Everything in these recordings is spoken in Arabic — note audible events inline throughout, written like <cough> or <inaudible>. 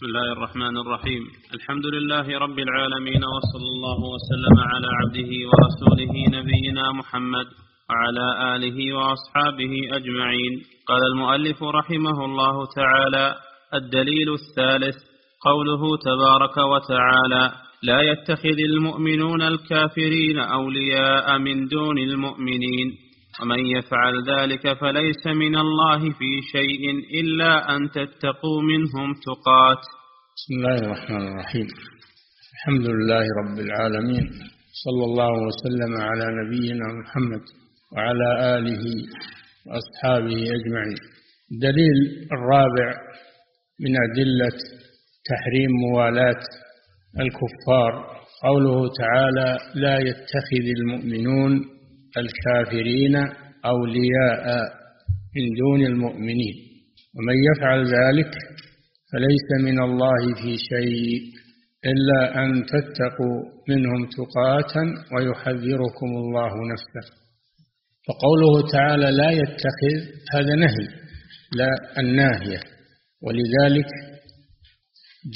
بسم الله الرحمن الرحيم. الحمد لله رب العالمين وصلى الله وسلم على عبده ورسوله نبينا محمد وعلى آله وأصحابه أجمعين. قال المؤلف رحمه الله تعالى الدليل الثالث قوله تبارك وتعالى لا يتخذ المؤمنون الكافرين أولياء من دون المؤمنين. ومن يفعل ذلك فليس من الله في شيء إلا أن تتقوا منهم تقات. بسم الله الرحمن الرحيم. الحمد لله رب العالمين. صلى الله وسلم على نبينا محمد وعلى آله وأصحابه أجمعين. الدليل الرابع من أدلة تحريم موالاة الكفار. قوله تعالى لا يتخذ المؤمنون الكافرين أولياء من دون المؤمنين. ومن يفعل ذلك فليس من الله في شيء إلا أن تتقوا منهم تقاة ويحذركم الله نفسه. فقوله تعالى لا يتخذ هذا نهي لا الناهية. ولذلك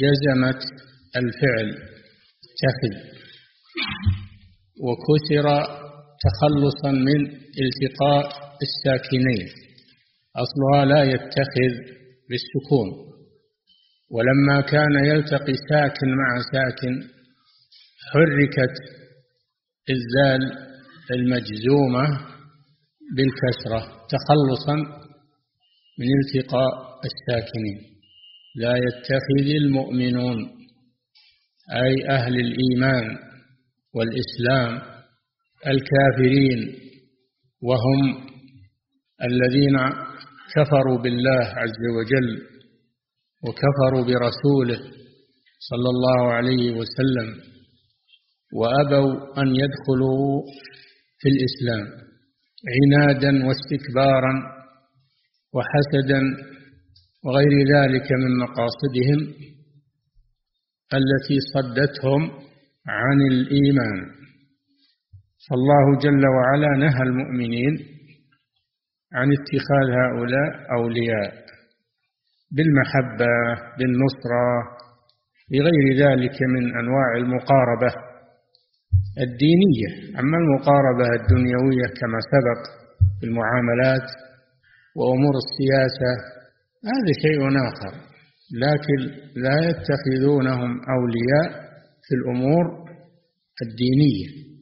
جزمت الفعل اتخذ. وكسر تخلصا من التقاء الساكنين. أصلها لا يتخذ بالسكون. ولما كان يلتقي ساكن مع ساكن حركت الزال المجزومة بالكسرة تخلصا من التقاء الساكنين. لا يتخذ المؤمنون أي أهل الإيمان والإسلام الكافرين وهم الذين كفروا بالله عز وجل وكفروا برسوله صلى الله عليه وسلم وأبوا أن يدخلوا في الإسلام عنادا واستكبارا وحسدا وغير ذلك من مقاصدهم التي صدتهم عن الإيمان. فالله جل وعلا نهى المؤمنين عن اتخاذ هؤلاء أولياء بالمحبة بالنصرة بغير ذلك من أنواع المقاربة الدينية. أما المقاربة الدنيوية كما سبق في المعاملات وأمور السياسة هذا شيء آخر. لكن لا يتخذونهم أولياء في الأمور الدينية.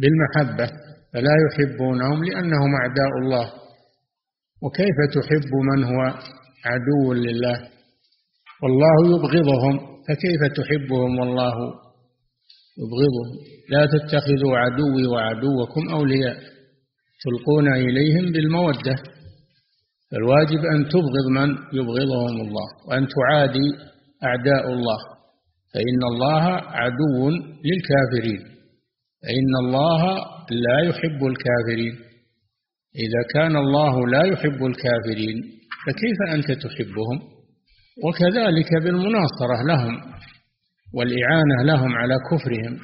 بالمحبة فلا يحبونهم لأنهم أعداء الله. وكيف تحب من هو عدو لله؟ والله يبغضهم فكيف تحبهم والله يبغضهم؟ لا تتخذوا عدوي وعدوكم أولياء تلقون إليهم بالمودة. فالواجب أن تبغض من يبغضهم الله وأن تعادي أعداء الله. فإن الله عدو للكافرين. فإن الله لا يحب الكافرين. إذا كان الله لا يحب الكافرين فكيف أنت تحبهم؟ وكذلك بالمناصرة لهم والإعانة لهم على كفرهم.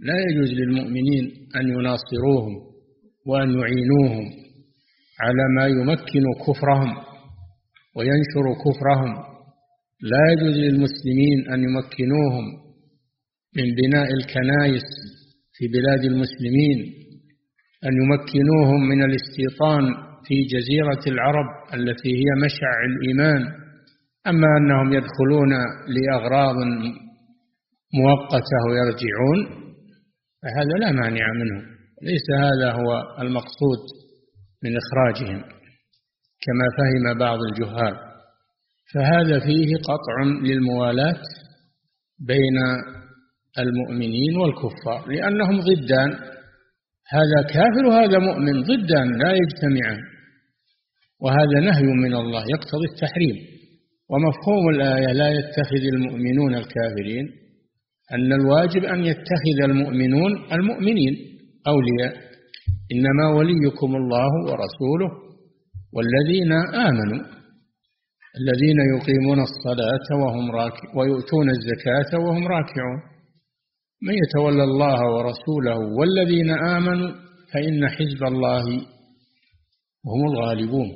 لا يجوز للمؤمنين أن يناصروهم وأن يعينوهم على ما يمكن كفرهم وينشر كفرهم. لا يجوز للمسلمين أن يمكنوهم من بناء الكنائس في بلاد المسلمين أن يمكنوهم من الاستيطان في جزيرة العرب التي هي مشع الإيمان أما أنهم يدخلون لأغراض مؤقتة ويرجعون فهذا لا مانع منه ليس هذا هو المقصود من إخراجهم كما فهم بعض الجهال. فهذا فيه قطع للموالاة بين المؤمنين والكفار لأنهم ضدان. هذا كافر وهذا مؤمن ضدان لا يجتمعان. وهذا نهي من الله يقتضي التحريم. ومفهوم الآية لا يتخذ المؤمنون الكافرين أن الواجب أن يتخذ المؤمنون المؤمنين أولياء. إنما وليكم الله ورسوله والذين آمنوا الذين يقيمون الصلاة وهم راكعون ويؤتون الزكاة وهم راكعون. من يتولى الله ورسوله والذين آمنوا فإن حزب الله هم الغالبون.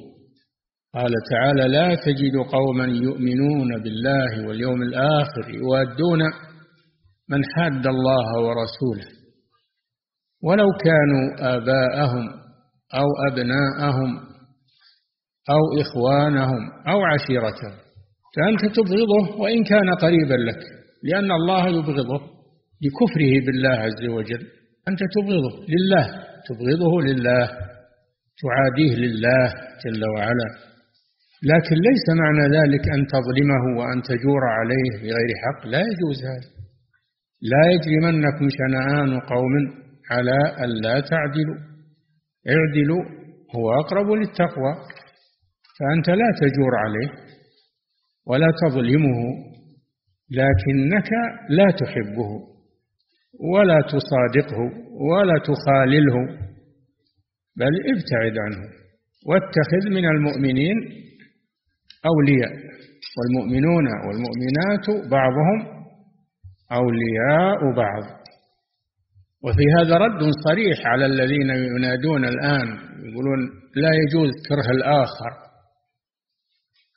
قال تعالى لا تجد قوما يؤمنون بالله واليوم الآخر يوادون من حاد الله ورسوله. ولو كانوا آباءهم أو أبناءهم أو إخوانهم أو عشيرتهم. فأنت تبغضه وإن كان قريبا لك لأن الله يبغضه. لكفره بالله عز وجل. أنت تبغضه لله تبغضه لله تعاديه لله جل وعلا. لكن ليس معنى ذلك أن تظلمه وأن تجور عليه بغير حق. لا يجوز هذا. لا يجرمنكم شنآن قوم على ألا تعدلوا. اعدلوا هو أقرب للتقوى. فأنت لا تجور عليه ولا تظلمه لكنك لا تحبه. ولا تصادقه ولا تخالله بل ابتعد عنه واتخذ من المؤمنين أولياء والمؤمنون والمؤمنات بعضهم أولياء بعض. وفي هذا رد صريح على الذين ينادون الآن يقولون لا يجوز كره الآخر.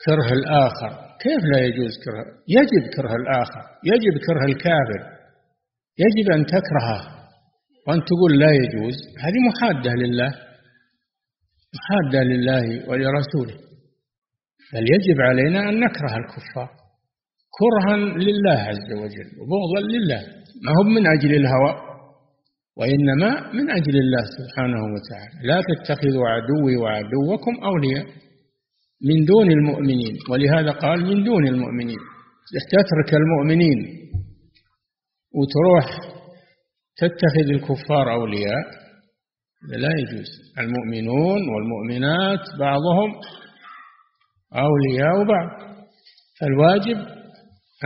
كره الآخر كيف لا يجوز كره؟ يجب كره الآخر يجب كره الكافر. يجب أن تكرهه وأن تقول لا يجوز. هذه محادة لله محادة لله ولرسوله. بل يجب علينا أن نكره الكفار كرها لله عز وجل وبغضا لله. ما هو من أجل الهوى وإنما من أجل الله سبحانه وتعالى. لا تتخذوا عدوي وعدوكم أولياء من دون المؤمنين. ولهذا قال من دون المؤمنين. تترك المؤمنين وتروح تتخذ الكفار أولياء؟ لا يجوز. المؤمنون والمؤمنات بعضهم أولياء بعض. فالواجب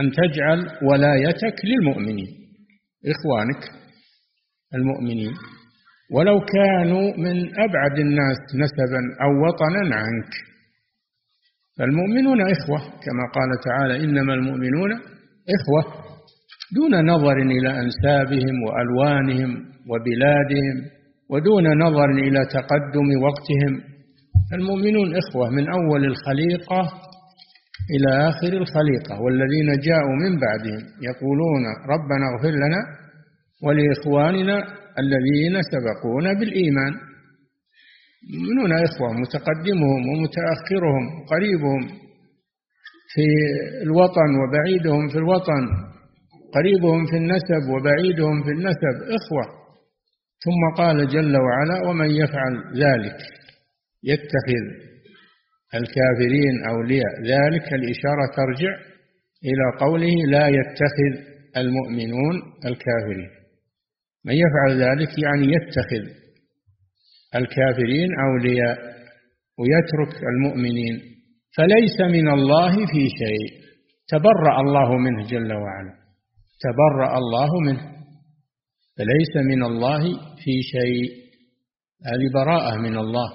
أن تجعل ولايتك للمؤمنين إخوانك المؤمنين. ولو كانوا من أبعد الناس نسبا أو وطنا عنك. فالمؤمنون إخوة كما قال تعالى إنما المؤمنون إخوة. دون نظر إلى أنسابهم وألوانهم وبلادهم ودون نظر إلى تقدم وقتهم. المؤمنون إخوة من أول الخليقة إلى آخر الخليقة والذين جاءوا من بعدهم يقولون ربنا اغفر لنا ولإخواننا الذين سبقونا بالإيمان. المؤمنون إخوة متقدمهم ومتأخرهم قريبهم في الوطن وبعيدهم في الوطن قريبهم في النسب وبعيدهم في النسب إخوة. ثم قال جل وعلا ومن يفعل ذلك يتخذ الكافرين أولياء. ذلك الإشارة ترجع إلى قوله لا يتخذ المؤمنون الكافرين. من يفعل ذلك يعني يتخذ الكافرين أولياء ويترك المؤمنين فليس من الله في شيء. تبرأ الله منه جل وعلا. تبرأ الله منه. فليس من الله في شيء. هذه براءة من الله.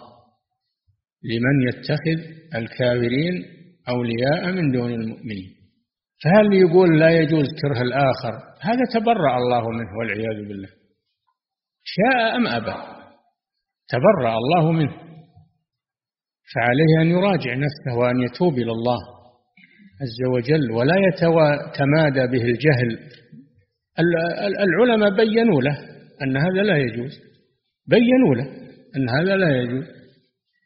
لمن يتخذ الكافرين أولياء من دون المؤمنين. فهل يقول لا يجوز كره الآخر؟ هذا تبرأ الله منه والعياذ بالله. شاء أم أبى؟ تبرأ الله منه. فعليه أن يراجع نفسه وأن يتوب إلى الله. عز وجل ولا يتمادى به الجهل. العلماء بينوا له أن هذا لا يجوز. بينوا له أن هذا لا يجوز.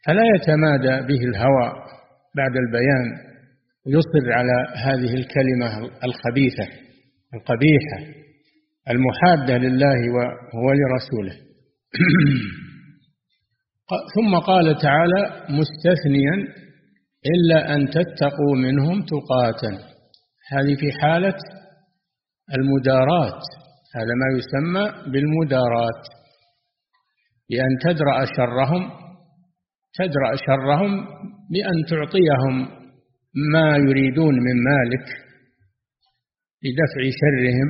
فلا يتمادى به الهوى بعد البيان. يصر على هذه الكلمة الخبيثة القبيحة المحادة لله ولرسوله. <clears throat> ثم قال تعالى مستثنيا إلا أن تتقوا منهم تقاتا. هذه في حالة المداراة هذا ما يسمى بالمداراة بأن تدرأ شرهم تدرأ شرهم بأن تعطيهم ما يريدون من مالك لدفع شرهم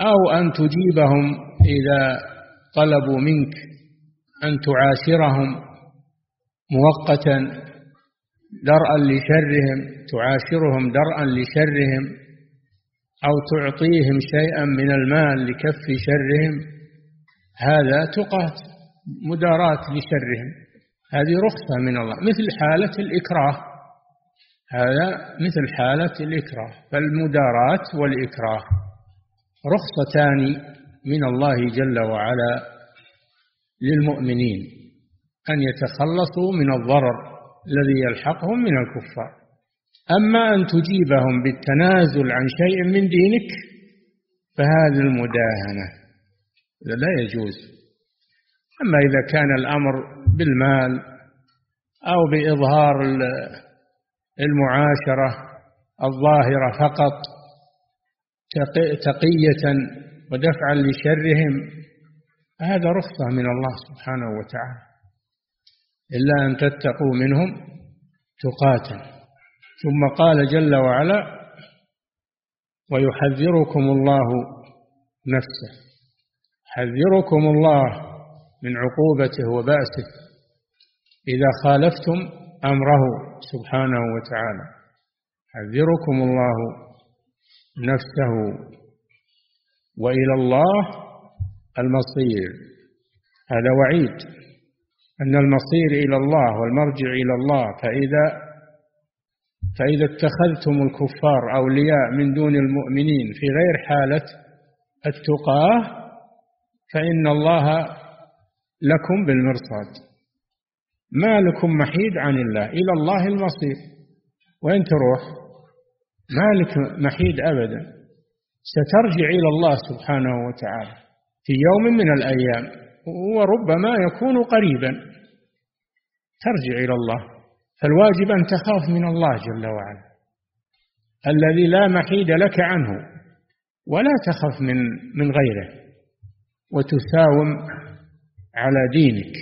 أو أن تجيبهم إذا طلبوا منك أن تعاشرهم مؤقتا. درءا لشرهم تعاشرهم درءا لشرهم أو تعطيهم شيئا من المال لكف شرهم. هذا تقات مداراة لشرهم. هذه رخصة من الله. مثل حالة الإكراه. هذا مثل حالة الإكراه. فالمداراة والإكراه رخصتان من الله جل وعلا للمؤمنين. أن يتخلصوا من الضرر. الذي يلحقهم من الكفار. أما أن تجيبهم بالتنازل عن شيء من دينك فهذه المداهنة لا يجوز. أما إذا كان الأمر بالمال أو بإظهار المعاشرة الظاهرة فقط تقية ودفعا لشرهم هذا رخصة من الله سبحانه وتعالى. إلا أن تتقوا منهم تقاتا. ثم قال جل وعلا ويحذركم الله نفسه. حذركم الله من عقوبته وبأسه إذا خالفتم أمره سبحانه وتعالى. حذركم الله نفسه وإلى الله المصير. هذا وعيد. أن المصير إلى الله والمرجع إلى الله فإذا فإذا اتخذتم الكفار أولياء من دون المؤمنين في غير حالة التقاة فإن الله لكم بالمرصاد. ما لكم محيد عن الله إلى الله المصير. وين تروح؟ ما لك محيد أبدا. سترجع إلى الله سبحانه وتعالى في يوم من الأيام. وربما يكون قريبا. ترجع إلى الله. فالواجب أن تخاف من الله جل وعلا. الذي لا محيد لك عنه. ولا تخف من من غيره. وتساوم على دينك.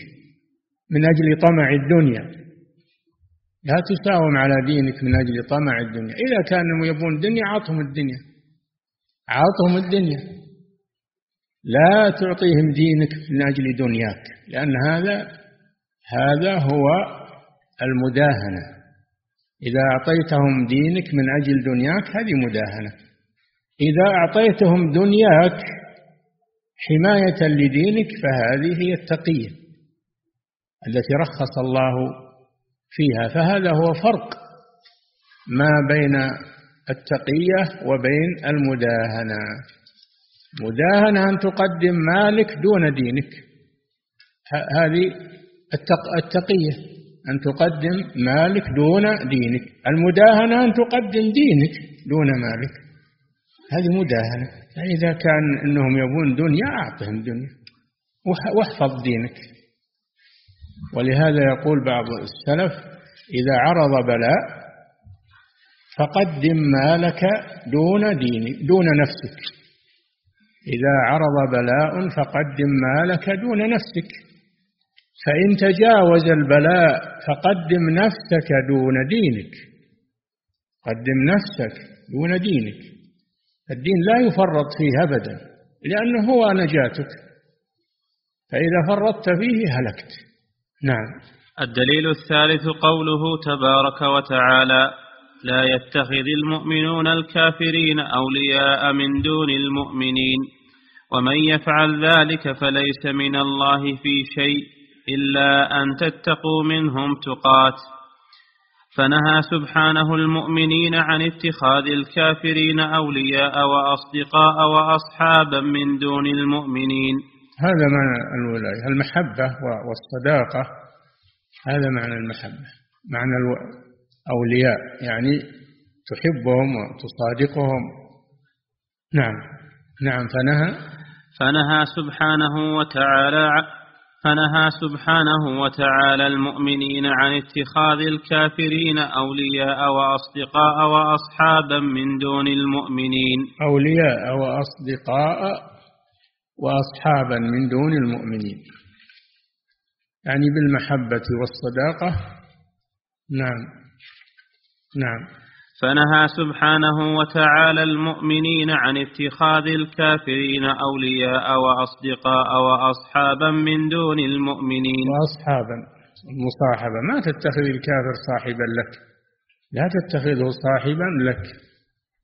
من أجل طمع الدنيا. لا تساوم على دينك من أجل طمع الدنيا. إذا كانوا يبون الدنيا عطهم الدنيا. عطهم الدنيا. لا تعطيهم دينك من أجل دنياك لأن هذا هذا هو المداهنة. إذا أعطيتهم دينك من أجل دنياك هذه مداهنة. إذا أعطيتهم دنياك حماية لدينك فهذه هي التقية التي رخص الله فيها. فهذا هو فرق ما بين التقية وبين المداهنة. مداهنة أن تقدم مالك دون دينك. هذه التقية. أن تقدم مالك دون دينك. المداهنة أن تقدم دينك دون مالك. هذه مداهنة. فإذا كان أنهم يبون دنيا أعطهم دنيا. واحفظ دينك. ولهذا يقول بعض السلف إذا عرض بلاء فقدم مالك دون دينك دون نفسك. إذا عرض بلاء فقدم مالك دون نفسك. فإن تجاوز البلاء فقدم نفسك دون دينك. قدم نفسك دون دينك. الدين لا يفرط فيه أبدا لأنه هو نجاتك. فإذا فرطت فيه هلكت. نعم. الدليل الثالث قوله تبارك وتعالى لا يتخذ المؤمنون الكافرين أولياء من دون المؤمنين. ومن يفعل ذلك فليس من الله في شيء إلا أن تتقوا منهم تقات. فنهى سبحانه المؤمنين عن اتخاذ الكافرين أولياء وأصدقاء وأصحابا من دون المؤمنين. هذا معنى الولاية المحبة والصداقة هذا معنى المحبة معنى الأولياء يعني تحبهم وتصادقهم. نعم نعم فنهى فنهى سبحانه وتعالى فنهى سبحانه وتعالى المؤمنين عن اتخاذ الكافرين أولياء وأصدقاء وأصحابا من دون المؤمنين. أولياء وأصدقاء وأصحابا من دون المؤمنين. يعني بالمحبة والصداقة. نعم. نعم. فنهى سبحانه وتعالى المؤمنين عن اتخاذ الكافرين أولياء وأصدقاء وأصحابا من دون المؤمنين. وأصحابا المصاحبة ما تتخذ الكافر صاحبا لك. لا تتخذه صاحبا لك.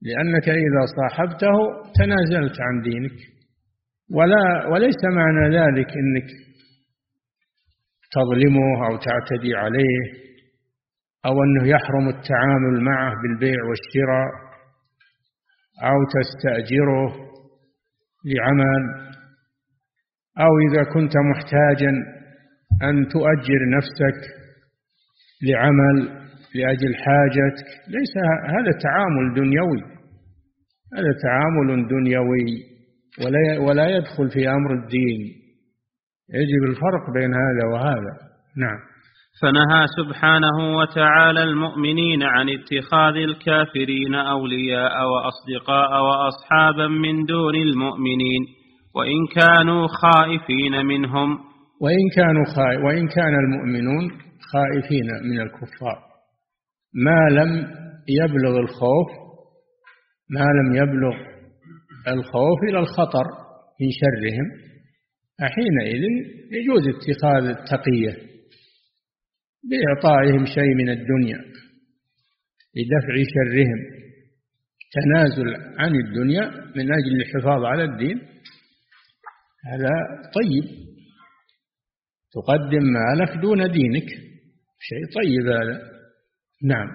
لأنك إذا صاحبته تنازلت عن دينك. ولا وليس معنى ذلك أنك تظلمه أو تعتدي عليه. أو أنه يحرم التعامل معه بالبيع والشراء أو تستأجره لعمل أو إذا كنت محتاجا أن تؤجر نفسك لعمل لأجل حاجتك. ليس هذا تعامل دنيوي هذا تعامل دنيوي ولا ولا يدخل في أمر الدين. يجب الفرق بين هذا وهذا. نعم. فنهى سبحانه وتعالى المؤمنين عن اتخاذ الكافرين أولياء وأصدقاء وأصحابا من دون المؤمنين وإن كانوا خائفين منهم. وإن كانوا خائف وإن كان المؤمنون خائفين من الكفار. ما لم يبلغ الخوف ما لم يبلغ الخوف إلى الخطر من شرهم حينئذ يجوز اتخاذ التقية. بإعطائهم شيء من الدنيا لدفع شرهم. تنازل عن الدنيا من أجل الحفاظ على الدين هذا طيب. تقدم مالك دون دينك شيء طيب هذا. نعم.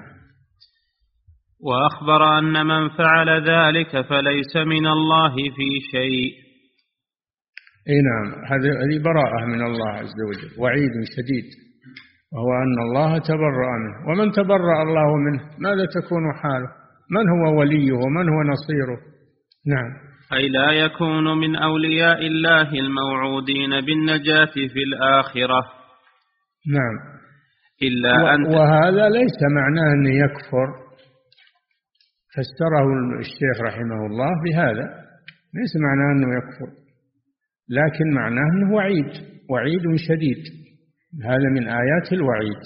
وأخبر أن من فعل ذلك فليس من الله في شيء. إي نعم هذه براءة من الله عز وجل وعيد شديد. وهو أن الله تبرأ منه. ومن تبرأ الله منه ماذا تكون حاله؟ من هو وليه؟ ومن هو نصيره؟ نعم. أي لا يكون من أولياء الله الموعودين بالنجاة في الآخرة. نعم. إلا أن وهذا ليس معناه أنه يكفر. فسره الشيخ رحمه الله بهذا. ليس معناه أنه يكفر. لكن معناه أنه وعيد. وعيد شديد. هذا من آيات الوعيد.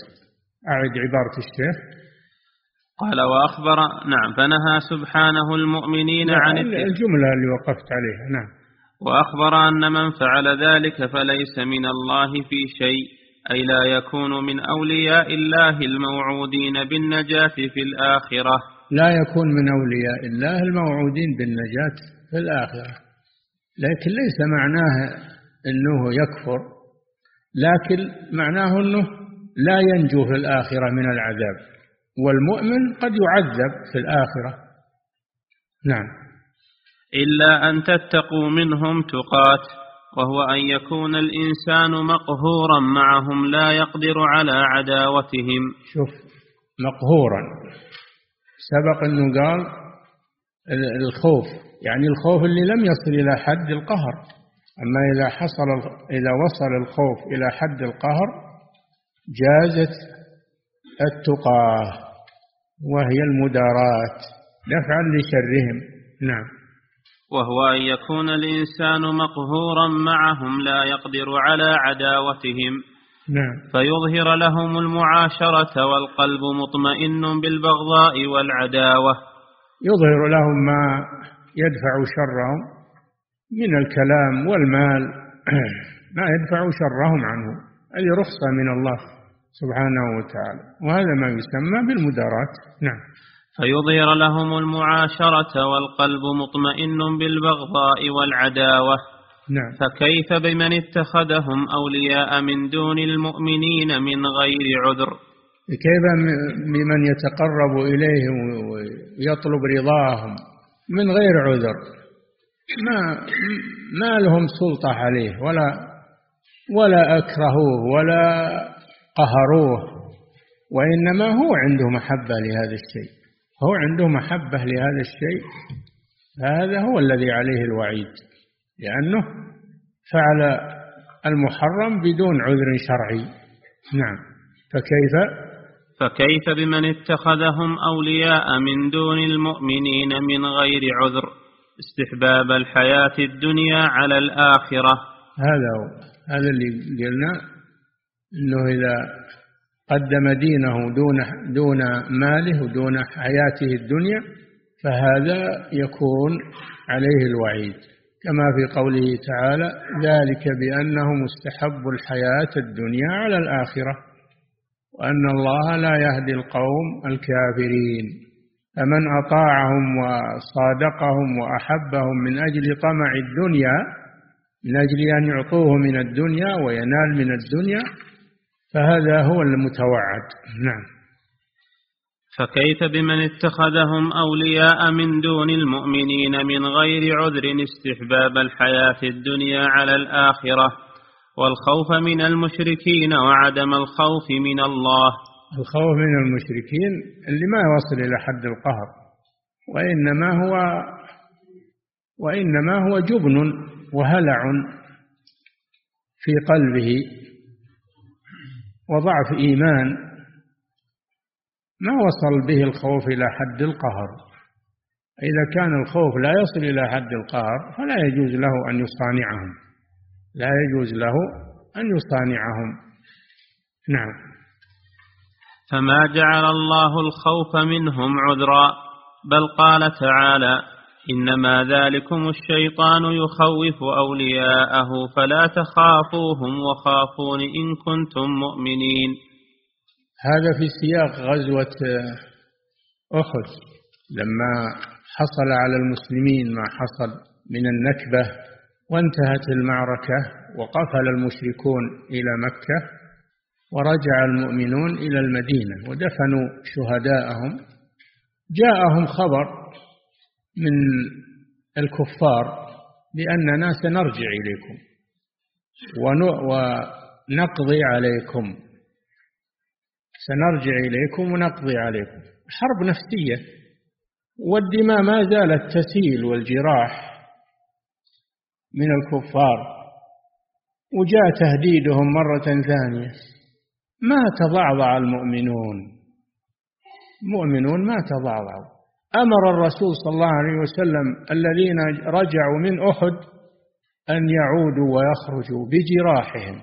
أعد عبارة الشيخ. قال وأخبر نعم فنهى سبحانه المؤمنين نعم عن الجملة اللي وقفت عليها نعم. وأخبر أن من فعل ذلك فليس من الله في شيء أي لا يكون من أولياء الله الموعودين بالنجاة في الآخرة. لا يكون من أولياء الله الموعودين بالنجاة في الآخرة. لكن ليس معناه أنه يكفر. لكن معناه أنه لا ينجو في الآخرة من العذاب والمؤمن قد يعذب في الآخرة. نعم. إلا أن تتقوا منهم تقات وهو أن يكون الإنسان مقهورا معهم لا يقدر على عداوتهم. شوف مقهورا. سبق أنه قال الخوف يعني الخوف اللي لم يصل إلى حد القهر. أما إذا حصل إذا وصل الخوف إلى حد القهر جازت التقاه وهي المداراة دفعا لشرهم. نعم. وهو أن يكون الإنسان مقهورا معهم لا يقدر على عداوتهم. نعم. فيظهر لهم المعاشرة والقلب مطمئن بالبغضاء والعداوة. يظهر لهم ما يدفع شرهم من الكلام والمال <clears throat> ما يدفع شرهم عنه هذه رخصة من الله سبحانه وتعالى. وهذا ما يسمى بالمدارات نعم. فيظهر لهم المعاشرة والقلب مطمئن بالبغضاء والعداوة. نعم. فكيف بمن اتخذهم أولياء من دون المؤمنين من غير عذر؟ كيف بمن يتقرب إليهم ويطلب رضاهم من غير عذر؟ ما ما لهم سلطة عليه ولا ولا أكرهوه ولا قهروه وإنما هو عنده محبة لهذا الشيء. هو عنده محبة لهذا الشيء. هذا هو الذي عليه الوعيد لأنه فعل المحرم بدون عذر شرعي. نعم. فكيف؟ فكيف بمن اتخذهم أولياء من دون المؤمنين من غير عذر؟ استحباب الحياة الدنيا على الآخرة. هذا هو. هذا اللي قلنا أنه إذا قدم دينه دون دون ماله ودون حياته الدنيا فهذا يكون عليه الوعيد. كما في قوله تعالى ذلك بأنه مستحب الحياة الدنيا على الآخرة وأن الله لا يهدي القوم الكافرين. فمن أطاعهم وصادقهم وأحبهم من أجل طمع الدنيا من أجل أن يعطوه من الدنيا وينال من الدنيا فهذا هو المتوعد. نعم. فكيف بمن اتخذهم أولياء من دون المؤمنين من غير عذر استحباب الحياة الدنيا على الآخرة والخوف من المشركين وعدم الخوف من الله؟ الخوف من المشركين اللي ما يوصل إلى حد القهر وإنما هو وإنما هو جبن وهلع في قلبه وضعف إيمان. ما وصل به الخوف إلى حد القهر؟ إذا كان الخوف لا يصل إلى حد القهر فلا يجوز له أن يصانعهم لا يجوز له أن يصانعهم. نعم. فما جعل الله الخوف منهم عذرا بل قال تعالى إنما ذلكم الشيطان يخوف أولياءه فلا تخافوهم وخافون إن كنتم مؤمنين. هذا في سياق غزوة أحد. لما حصل على المسلمين ما حصل من النكبة وانتهت المعركة وقفل المشركون إلى مكة. ورجع المؤمنون إلى المدينة ودفنوا شهداءهم. جاءهم خبر من الكفار بأننا سنرجع إليكم ونقضي عليكم. سنرجع إليكم ونقضي عليكم. حرب نفسية والدماء ما زالت تسيل والجراح من الكفار وجاء تهديدهم مرة ثانية. ما تضعضع المؤمنون. مؤمنون ما تضعضعوا أمر الرسول صلى الله عليه وسلم الذين رجعوا من أحد أن يعودوا ويخرجوا بجراحهم.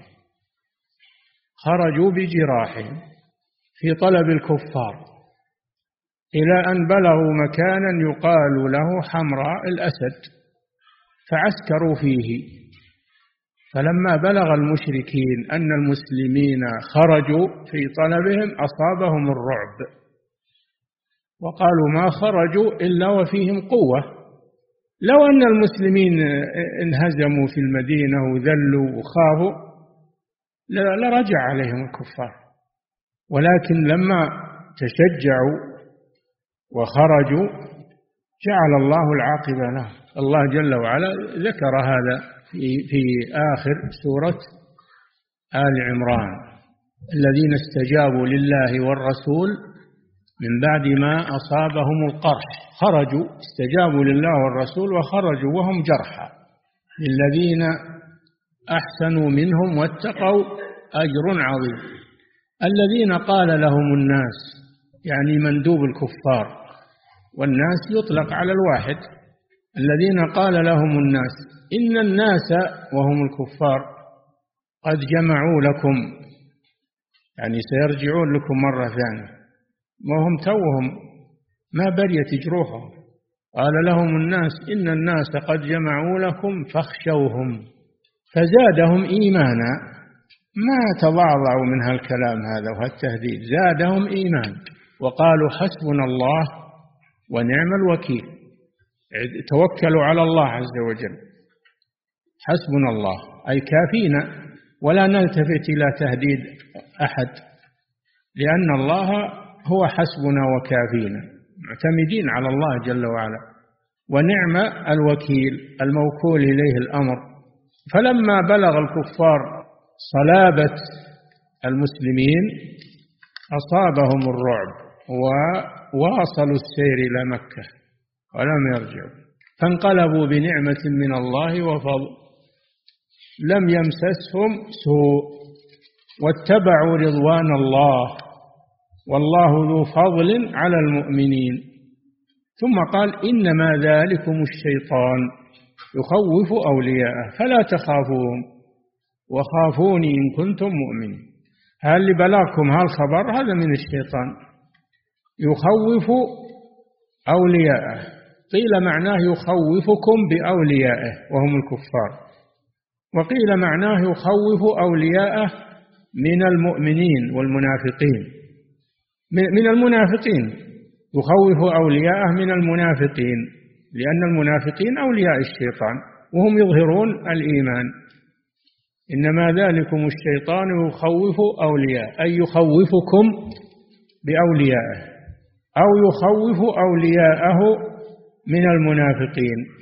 خرجوا بجراحهم في طلب الكفار إلى أن بلغوا مكانا يقال له حمراء الأسد فعسكروا فيه. فلما بلغ المشركين أن المسلمين خرجوا في طلبهم أصابهم الرعب. وقالوا ما خرجوا إلا وفيهم قوة. لو أن المسلمين انهزموا في المدينة وذلوا وخافوا لرجع عليهم الكفار. ولكن لما تشجعوا وخرجوا جعل الله العاقبة لهم الله جل وعلا ذكر هذا في, في آخر سورة آل عمران. الذين استجابوا لله والرسول من بعد ما أصابهم القرح خرجوا استجابوا لله والرسول وخرجوا وهم جرحى. للذين أحسنوا منهم واتقوا أجر عظيم. الذين قال لهم الناس يعني مندوب الكفار والناس يطلق على الواحد. الذين قال لهم الناس إن الناس وهم الكفار قد جمعوا لكم يعني سيرجعون لكم مرة ثانية. وهم توهم ما بريت جروحهم. قال لهم الناس إن الناس قد جمعوا لكم فاخشوهم. فزادهم إيمانا. ما تضعضعوا من هالكلام هذا وهالتهديد زادهم إيمان. وقالوا حسبنا الله ونعم الوكيل. توكلوا على الله عز وجل. حسبنا الله أي كافينا ولا نلتفت إلى تهديد أحد لأن الله هو حسبنا وكافينا معتمدين على الله جل وعلا ونعم الوكيل الموكول إليه الأمر. فلما بلغ الكفار صلابة المسلمين أصابهم الرعب وواصلوا السير إلى مكة ولم يرجعوا فانقلبوا بنعمة من الله وفضل. لم يمسسهم سوء. واتبعوا رضوان الله والله ذو فضل على المؤمنين. ثم قال إنما ذلكم الشيطان يخوف أولياءه فلا تخافوهم. وخافوني إن كنتم مؤمنين. هل اللي بلغكم هالخبر هذا من الشيطان. يخوف أولياءه. قيل معناه يخوفكم بأوليائه وهم الكفار. وقيل معناه يخوف أولياءه من المؤمنين والمنافقين. من المنافقين. يخوف أولياءه من المنافقين لأن المنافقين أولياء الشيطان وهم يظهرون الإيمان. إنما ذلكم الشيطان يخوف أولياء أي يخوفكم بأوليائه أو يخوف أولياءه من المنافقين.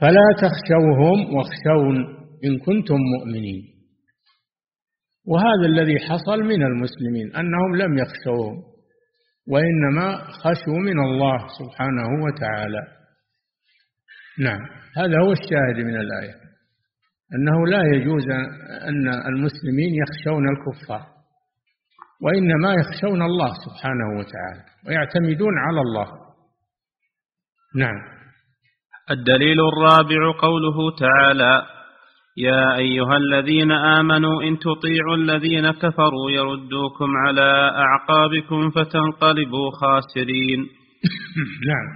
فلا تخشوهم واخشون إن كنتم مؤمنين. وهذا الذي حصل من المسلمين أنهم لم يخشوهم وإنما خشوا من الله سبحانه وتعالى. نعم هذا هو الشاهد من الآية أنه لا يجوز أن المسلمين يخشون الكفار وإنما يخشون الله سبحانه وتعالى ويعتمدون على الله. نعم. الدليل الرابع قوله تعالى يا أيها الذين آمنوا إن تطيعوا الذين كفروا يردوكم على أعقابكم فتنقلبوا خاسرين. <coughs> نعم.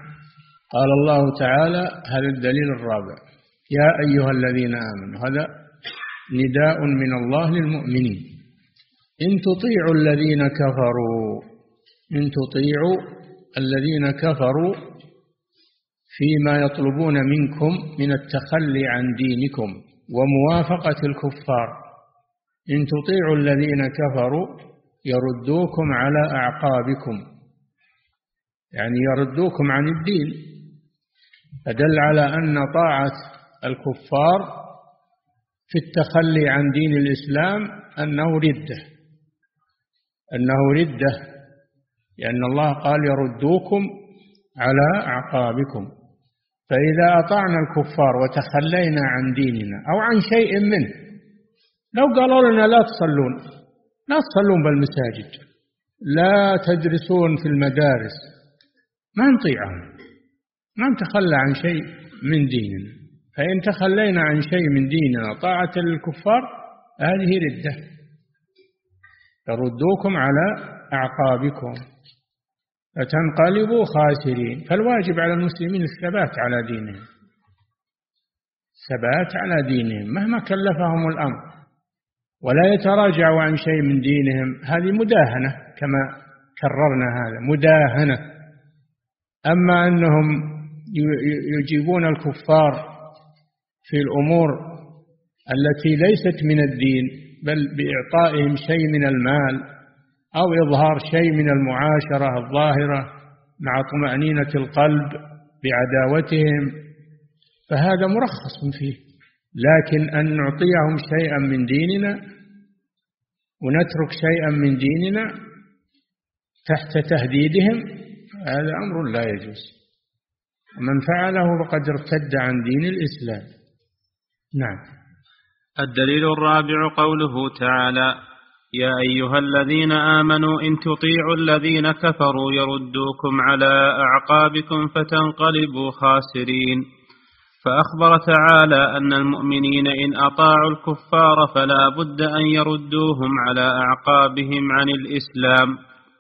قال الله تعالى هذا الدليل الرابع. يا أيها الذين آمنوا هذا نداء من الله للمؤمنين. إن تطيعوا الذين كفروا إن تطيعوا الذين كفروا فيما يطلبون منكم من التخلي عن دينكم وموافقة الكفار. إن تطيعوا الذين كفروا يردوكم على أعقابكم. يعني يردوكم عن الدين. فدل على أن طاعة الكفار في التخلي عن دين الإسلام أنه ردة. أنه ردة. لأن الله قال يردوكم على أعقابكم. فإذا أطعنا الكفار وتخلينا عن ديننا أو عن شيء منه لو قالوا لنا لا تصلون لا تصلون بالمساجد لا تدرسون في المدارس ما نطيعهم ما نتخلى عن شيء من ديننا. فإن تخلينا عن شيء من ديننا طاعة للكفار هذه ردة. يردوكم على أعقابكم. فتنقلبوا خاسرين. فالواجب على المسلمين الثبات على دينهم. الثبات على دينهم. مهما كلفهم الأمر ولا يتراجعوا عن شيء من دينهم هذه مداهنة كما كررنا هذا مداهنة. أما أنهم يجيبون الكفار في الأمور التي ليست من الدين بل بإعطائهم شيء من المال أو إظهار شيء من المعاشرة الظاهرة مع طمأنينة القلب بعداوتهم فهذا مرخص فيه. لكن أن نعطيهم شيئا من ديننا ونترك شيئا من ديننا تحت تهديدهم هذا أمر لا يجوز. ومن فعله فقد ارتد عن دين الإسلام. نعم. الدليل الرابع قوله تعالى يا أيها الذين آمنوا إن تطيعوا الذين كفروا يردوكم على أعقابكم فتنقلبوا خاسرين. فأخبر تعالى أن المؤمنين إن أطاعوا الكفار فلا بد أن يردوهم على أعقابهم عن الإسلام.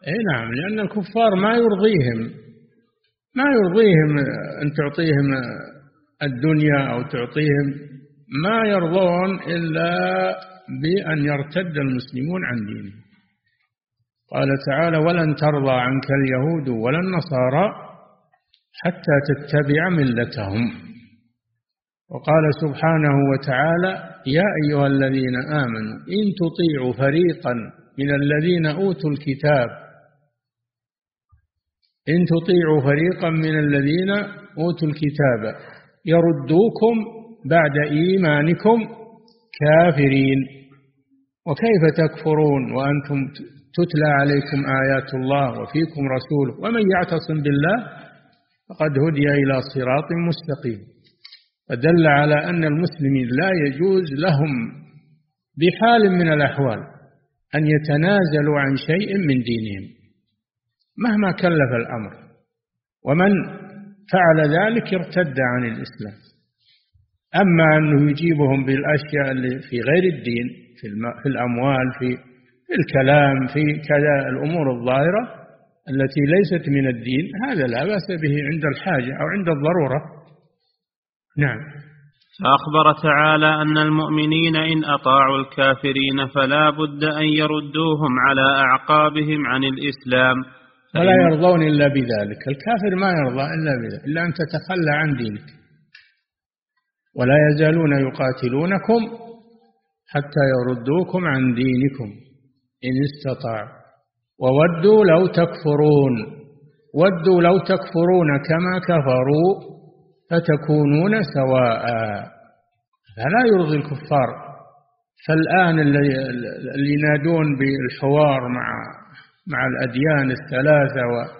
أي نعم لأن الكفار ما يرضيهم ما يرضيهم أن تعطيهم الدنيا أو تعطيهم ما يرضون إلا بأن يرتد المسلمون عن دينهم. قال تعالى ولن ترضى عنك اليهود ولا النصارى حتى تتبع ملتهم. وقال سبحانه وتعالى يا أيها الذين آمنوا إن تطيعوا فريقا من الذين أوتوا الكتاب إن تطيعوا فريقا من الذين أوتوا الكتاب يردوكم بعد إيمانكم كافرين. وكيف تكفرون وأنتم تتلى عليكم آيات الله وفيكم رسوله ومن يعتصم بالله فقد هدي إلى صراط مستقيم فدل على أن المسلمين لا يجوز لهم بحال من الأحوال أن يتنازلوا عن شيء من دينهم مهما كلف الأمر ومن فعل ذلك ارتد عن الإسلام أما أنه يجيبهم بالأشياء اللي في غير الدين في الأموال في الكلام في كذا الأمور الظاهرة التي ليست من الدين. هذا لا بأس به عند الحاجة أو عند الضرورة. نعم. فأخبر تعالى أن المؤمنين إن أطاعوا الكافرين فلا بد أن يردوهم على أعقابهم عن الإسلام. ولا يرضون إلا بذلك. الكافر ما يرضى إلا بذلك إلا أن تتخلى عن دينك. ولا يزالون يقاتلونكم حتى يردوكم عن دينكم إن استطاعوا. وودوا لو تكفرون ودوا لو تكفرون كما كفروا فتكونون سواء. فلا يرضي الكفار. فالآن اللي ينادون بالحوار مع مع الأديان الثلاثة و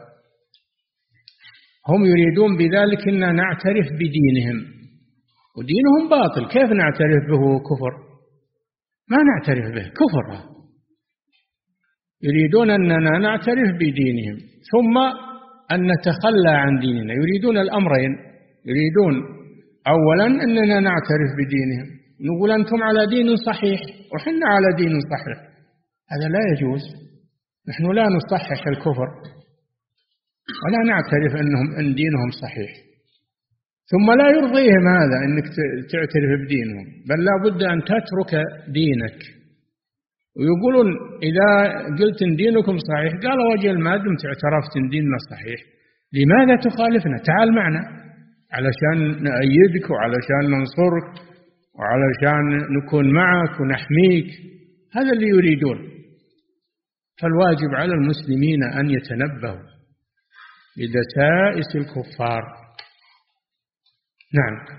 هم يريدون بذلك أن نعترف بدينهم. ودينهم باطل. كيف نعترف به كفر؟ ما نعترف به كفر. يريدون أننا نعترف بدينهم ثم أن نتخلى عن ديننا. يريدون الأمرين. يريدون أولا أننا نعترف بدينهم. نقول أنتم على دين صحيح وحنا على دين صحيح. هذا لا يجوز. نحن لا نصحح الكفر. ولا نعترف أنهم أن دينهم صحيح. ثم لا يرضيهم هذا أنك تعترف بدينهم بل لا بد أن تترك دينك. ويقولون إذا قلت إن دينكم صحيح قال وجل ما دمت اعترفت إن ديننا صحيح. لماذا تخالفنا؟ تعال معنا. علشان نأيدك وعلشان ننصرك وعلشان نكون معك ونحميك. هذا اللي يريدون. فالواجب على المسلمين أن يتنبهوا لدسائس الكفار. نعم.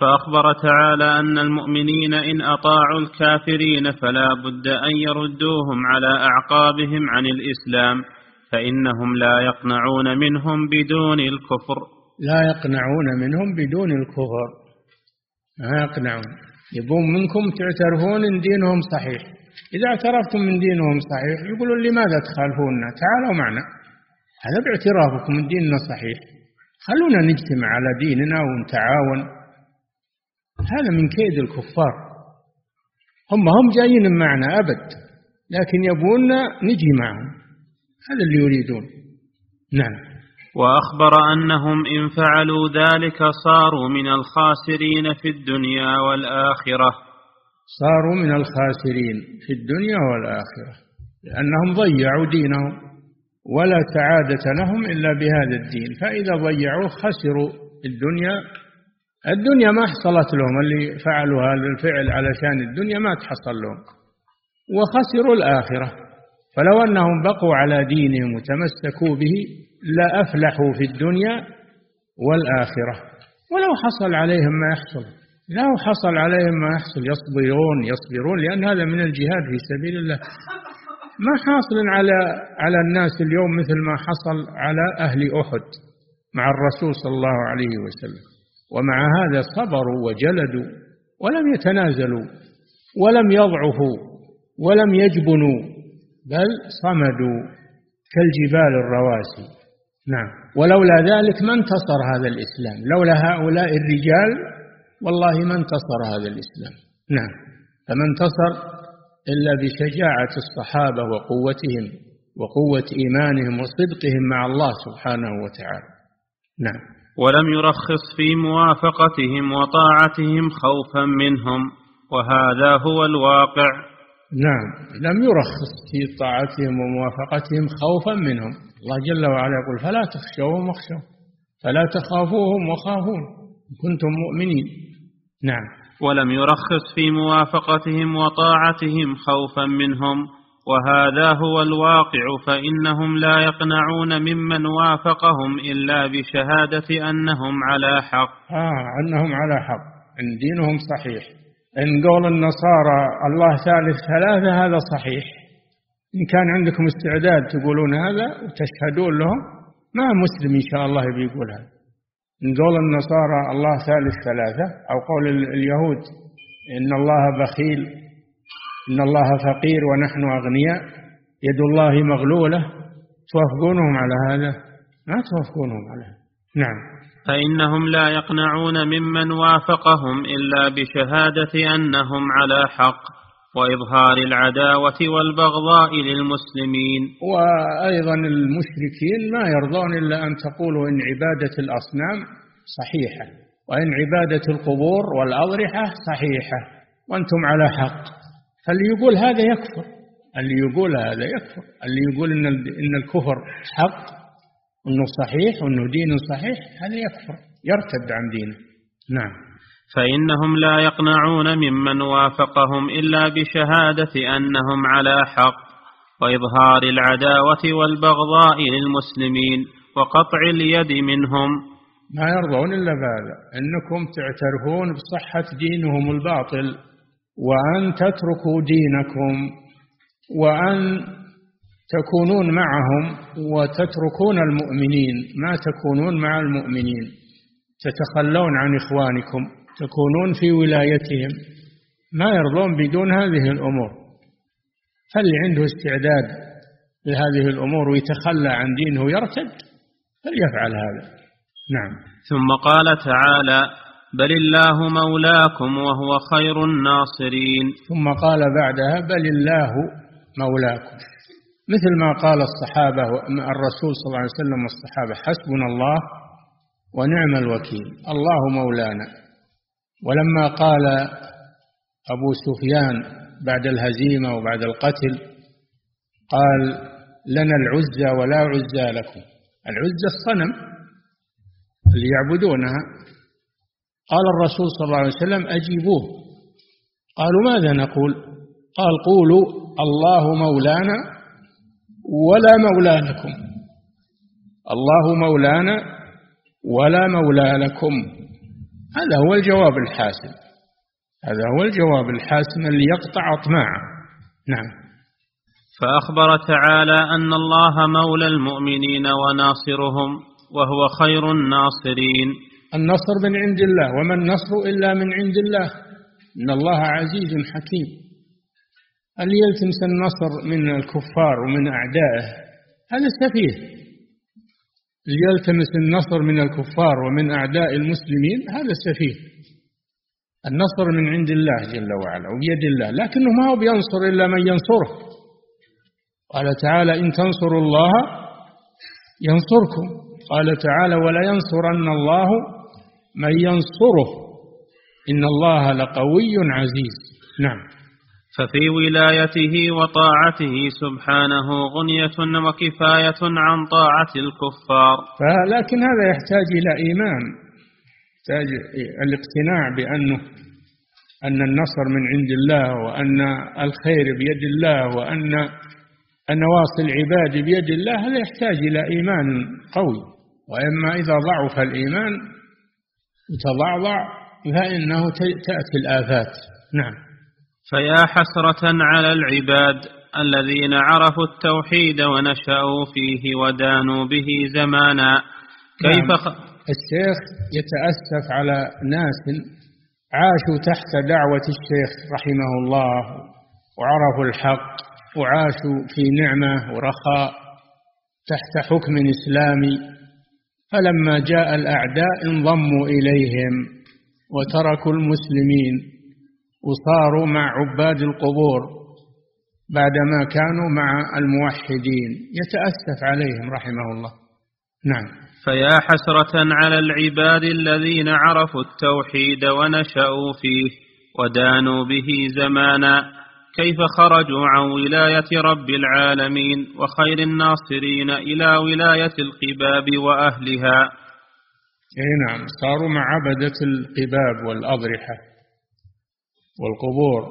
فأخبر تعالى أن المؤمنين إن أطاعوا الكافرين فلا بد أن يردوهم على أعقابهم عن الإسلام فإنهم لا يقنعون منهم بدون الكفر. لا يقنعون منهم بدون الكفر. ما يقنعون. يبون منكم تعترفون إن دينهم صحيح. إذا اعترفتم من دينهم صحيح يقولون لماذا تخالفوننا؟ تعالوا معنا. هذا باعترافكم من ديننا صحيح. خلونا نجتمع على ديننا ونتعاون. هذا من كيد الكفار. هم هم جايين معنا أبد لكن يبوننا نجي معهم. هذا اللي يريدون. نعم. وأخبر أنهم إن فعلوا ذلك صاروا من الخاسرين في الدنيا والآخرة. صاروا من الخاسرين في الدنيا والآخرة لأنهم ضيعوا دينهم. ولا سعادة لهم إلا بهذا الدين. فإذا ضيعوه خسروا الدنيا. الدنيا ما حصلت لهم اللي فعلوا هذا الفعل علشان الدنيا ما تحصل لهم. وخسروا الآخرة. فلو أنهم بقوا على دينهم وتمسكوا به لأفلحوا في الدنيا والآخرة. ولو حصل عليهم ما يحصل. لو حصل عليهم ما يحصل يصبرون يصبرون لأن هذا من الجهاد في سبيل الله. ما حاصل على على الناس اليوم مثل ما حصل على أهل أحد مع الرسول صلى الله عليه وسلم. ومع هذا صبروا وجلدوا ولم يتنازلوا ولم يضعفوا ولم يجبنوا بل صمدوا كالجبال الرواسي. نعم. ولولا ذلك ما انتصر هذا الإسلام. لولا هؤلاء الرجال والله ما انتصر هذا الإسلام. نعم. فما انتصر إلا بشجاعة الصحابة وقوتهم وقوة إيمانهم وصدقهم مع الله سبحانه وتعالى. نعم. ولم يرخص في موافقتهم وطاعتهم خوفا منهم وهذا هو الواقع. نعم. لم يرخص في طاعتهم وموافقتهم خوفا منهم. الله جل وعلا يقول فلا تخشوهم واخشوا فلا تخافوهم وخافون كنتم مؤمنين. نعم. ولم يرخص في موافقتهم وطاعتهم خوفا منهم. وهذا هو الواقع فإنهم لا يقنعون ممن وافقهم إلا بشهادة أنهم على حق. آه أنهم على حق. إن دينهم صحيح. إن قول النصارى الله ثالث ثلاثة هذا صحيح. إن كان عندكم استعداد تقولون هذا وتشهدون لهم ما مسلم إن شاء الله بيقول هذا. من قول النصارى الله ثالث ثلاثة أو قول اليهود إن الله بخيل إن الله فقير ونحن أغنياء يد الله مغلولة توافقونهم على هذا؟ ما توافقونهم على هذا. نعم. فإنهم لا يقنعون ممن وافقهم إلا بشهادة أنهم على حق. وإظهار العداوة والبغضاء للمسلمين. وأيضا المشركين ما يرضون إلا أن تقولوا إن عبادة الأصنام صحيحة وإن عبادة القبور والأضرحة صحيحة وأنتم على حق. فاللي يقول هذا يكفر اللي يقول هذا يكفر اللي يقول إن إن الكفر حق إنه صحيح وإنه دين صحيح هذا يكفر يرتد عن دينه. نعم. فإنهم لا يقنعون ممن وافقهم إلا بشهادة أنهم على حق وإظهار العداوة والبغضاء للمسلمين وقطع اليد منهم. ما يرضون إلا بهذا أنكم تعترفون بصحة دينهم الباطل وأن تتركوا دينكم وأن تكونون معهم وتتركون المؤمنين. ما تكونون مع المؤمنين تتخلون عن إخوانكم. تكونون في ولايتهم ما يرضون بدون هذه الأمور. فاللي عنده استعداد لهذه الأمور ويتخلى عن دينه يرتد فليفعل هذا. نعم. ثم قال تعالى بل الله مولاكم وهو خير الناصرين. ثم قال بعدها بل الله مولاكم. مثل ما قال الصحابة الرسول صلى الله عليه وسلم والصحابة حسبنا الله ونعم الوكيل. الله مولانا. ولما قال أبو سفيان بعد الهزيمة وبعد القتل قال لنا العزى ولا عزى لكم. العزى الصنم اللي يعبدونها. قال الرسول صلى الله عليه وسلم أجيبوه. قالوا ماذا نقول؟ قال قولوا الله مولانا ولا مولى لكم. الله مولانا ولا مولى لكم. هذا هو الجواب الحاسم. هذا هو الجواب الحاسم اللي يقطع أطماعه نعم. فأخبر تعالى أن الله مولى المؤمنين وناصرهم وهو خير الناصرين. النصر من عند الله وما النصر إلا من عند الله. إن الله عزيز حكيم. اللي يلتمس النصر من الكفار ومن أعدائه؟ هذا سفيه. اللي يلتمس النصر من الكفار ومن أعداء المسلمين هذا سفيه. النصر من عند الله جل وعلا وبيد الله لكنه ما هو بينصر إلا من ينصره. قال تعالى إن تنصروا الله ينصركم. قال تعالى ولا ينصرن الله من ينصره. إن الله لقوي عزيز. نعم. ففي ولايته وطاعته سبحانه غنية وكفاية عن طاعة الكفار. لكن هذا يحتاج إلى إيمان يحتاج الاقتناع بأنه أن النصر من عند الله وأن الخير بيد الله وأن نواصي العباد بيد الله هذا يحتاج إلى إيمان قوي. وإما إذا ضعف الإيمان وتضعضع فإنه تأتي الآفات. نعم. فيا حسرة على العباد الذين عرفوا التوحيد ونشأوا فيه ودانوا به زمانا كيف نعم. خ... الشيخ يتأسف على ناس عاشوا تحت دعوة الشيخ رحمه الله وعرفوا الحق وعاشوا في نعمة ورخاء تحت حكم إسلامي فلما جاء الأعداء انضموا إليهم وتركوا المسلمين وصاروا مع عباد القبور بعدما كانوا مع الموحدين. يتأسف عليهم رحمه الله. نعم. فيا حسرة على العباد الذين عرفوا التوحيد ونشأوا فيه ودانوا به زمانا. كيف خرجوا عن ولاية رب العالمين وخير الناصرين إلى ولاية القباب وأهلها؟ أي نعم. صاروا مع عبدة القباب والأضرحة. والقبور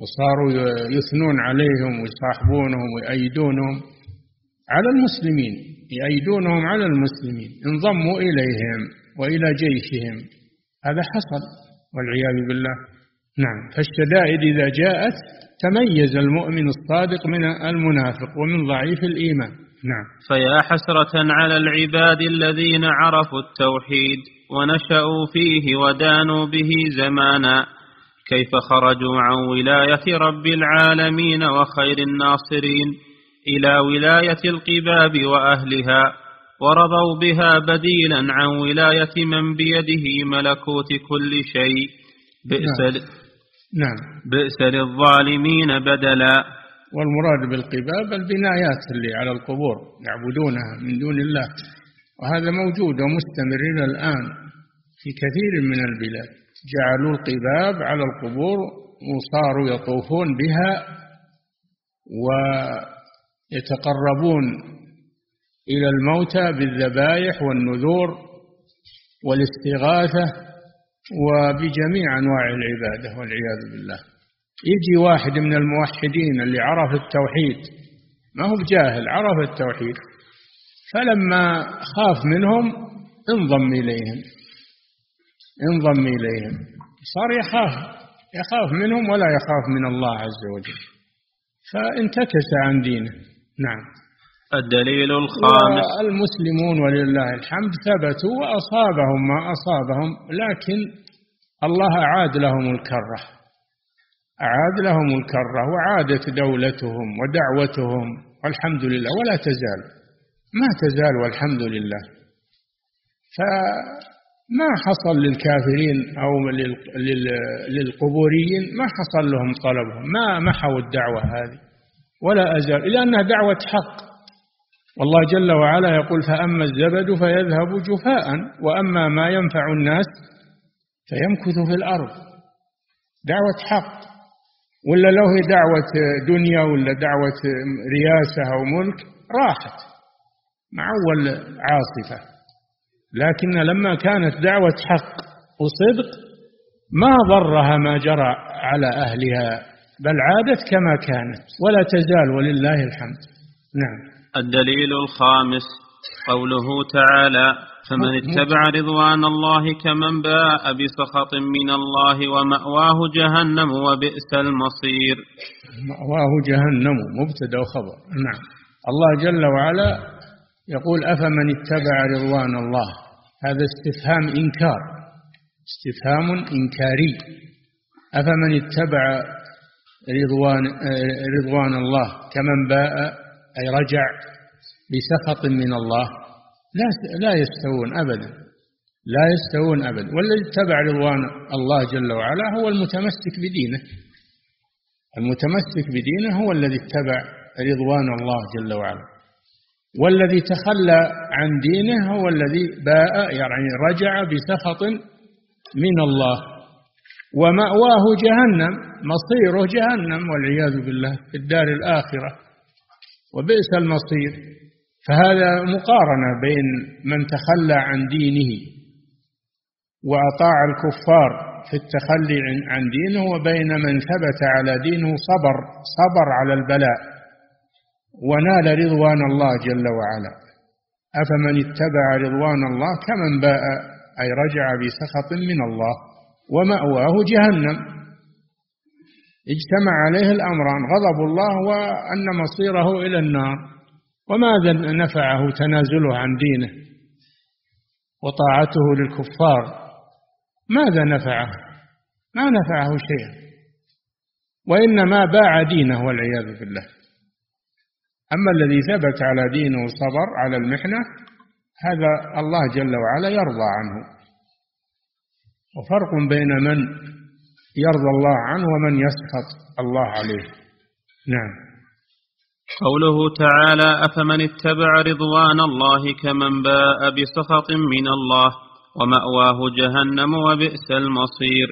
وصاروا يثنون عليهم ويصاحبونهم ويأيدونهم على المسلمين يأيدونهم على المسلمين انضموا إليهم وإلى جيشهم. هذا حصل والعياذ بالله. نعم. فالشدائد إذا جاءت تميز المؤمن الصادق من المنافق ومن ضعيف الإيمان. نعم. فيا حسرة على العباد الذين عرفوا التوحيد ونشأوا فيه ودانوا به زمانا. كيف خرجوا عن ولاية رب العالمين وخير الناصرين إلى ولاية القباب وأهلها ورضوا بها بديلا عن ولاية من بيده ملكوت كل شيء. بئس نعم. نعم. بئس للظالمين بدلا. والمراد بالقباب البنايات اللي على القبور يعبدونها من دون الله. وهذا موجود ومستمر إلى الآن في كثير من البلاد. جعلوا القباب على القبور وصاروا يطوفون بها ويتقربون إلى الموتى بالذبائح والنذور والاستغاثة وبجميع أنواع العبادة والعياذ بالله. يجي واحد من الموحدين اللي عرف التوحيد ما هو بجاهل عرف التوحيد فلما خاف منهم انضم إليهم. انضم إليهم. صار يخاف. يخاف منهم ولا يخاف من الله عز وجل. فانتكس عن دينه. نعم. الدليل الخامس. المسلمون ولله الحمد ثبتوا وأصابهم ما أصابهم لكن الله أعاد لهم الكرة. أعاد لهم الكرة وعادت دولتهم ودعوتهم والحمد لله. ولا تزال. ما تزال والحمد لله. فما حصل للكافرين أو للقبوريين ما حصل لهم طلبهم ما محوا الدعوة هذه ولا أزال لأنها دعوة حق. والله جل وعلا يقول فأما الزبد فيذهب جفاء وأما ما ينفع الناس فيمكث في الأرض. دعوة حق. ولا لو هي دعوة دنيا ولا دعوة رياسة أو ملك راحت مع أول عاصفة. لكن لما كانت دعوة حق وصدق ما ضرها ما جرى على أهلها بل عادت كما كانت ولا تزال ولله الحمد. نعم. الدليل الخامس قوله تعالى فمن اتبع رضوان الله كمن باء بسخط من الله ومأواه جهنم وبئس المصير. مأواه جهنم مبتدأ وخبر نعم. الله جل وعلا يقول أفمن اتبع رضوان الله؟ هذا استفهام إنكار استفهام إنكاري. أفمن اتبع رضوان رضوان الله كمن باء أي رجع بسخط من الله لا لا يستوون أبدا لا يستوون أبدا. والذي اتبع رضوان الله جل وعلا هو المتمسك بدينه. المتمسك بدينه هو الذي اتبع رضوان الله جل وعلا. والذي تخلى عن دينه هو الذي باء يعني رجع بسخط من الله. ومأواه جهنم مصيره جهنم والعياذ بالله في الدار الآخرة. وبئس المصير. فهذا مقارنة بين من تخلى عن دينه وأطاع الكفار في التخلي عن دينه وبين من ثبت على دينه صبر صبر على البلاء. ونال رضوان الله جل وعلا. أفمن اتبع رضوان الله كمن باء أي رجع بسخط من الله ومأواه جهنم. اجتمع عليه الأمران غضب الله وأن مصيره إلى النار. وماذا نفعه تنازله عن دينه وطاعته للكفار؟ ماذا نفعه؟ ما نفعه شيئا. وإنما باع دينه والعياذ بالله. أما الذي ثبت على دينه وصبر على المحنة هذا الله جل وعلا يرضى عنه. وفرق بين من يرضى الله عنه ومن يسخط الله عليه. نعم. قوله تعالى أفمن اتبع رضوان الله كمن باء بسخط من الله ومأواه جهنم وبئس المصير.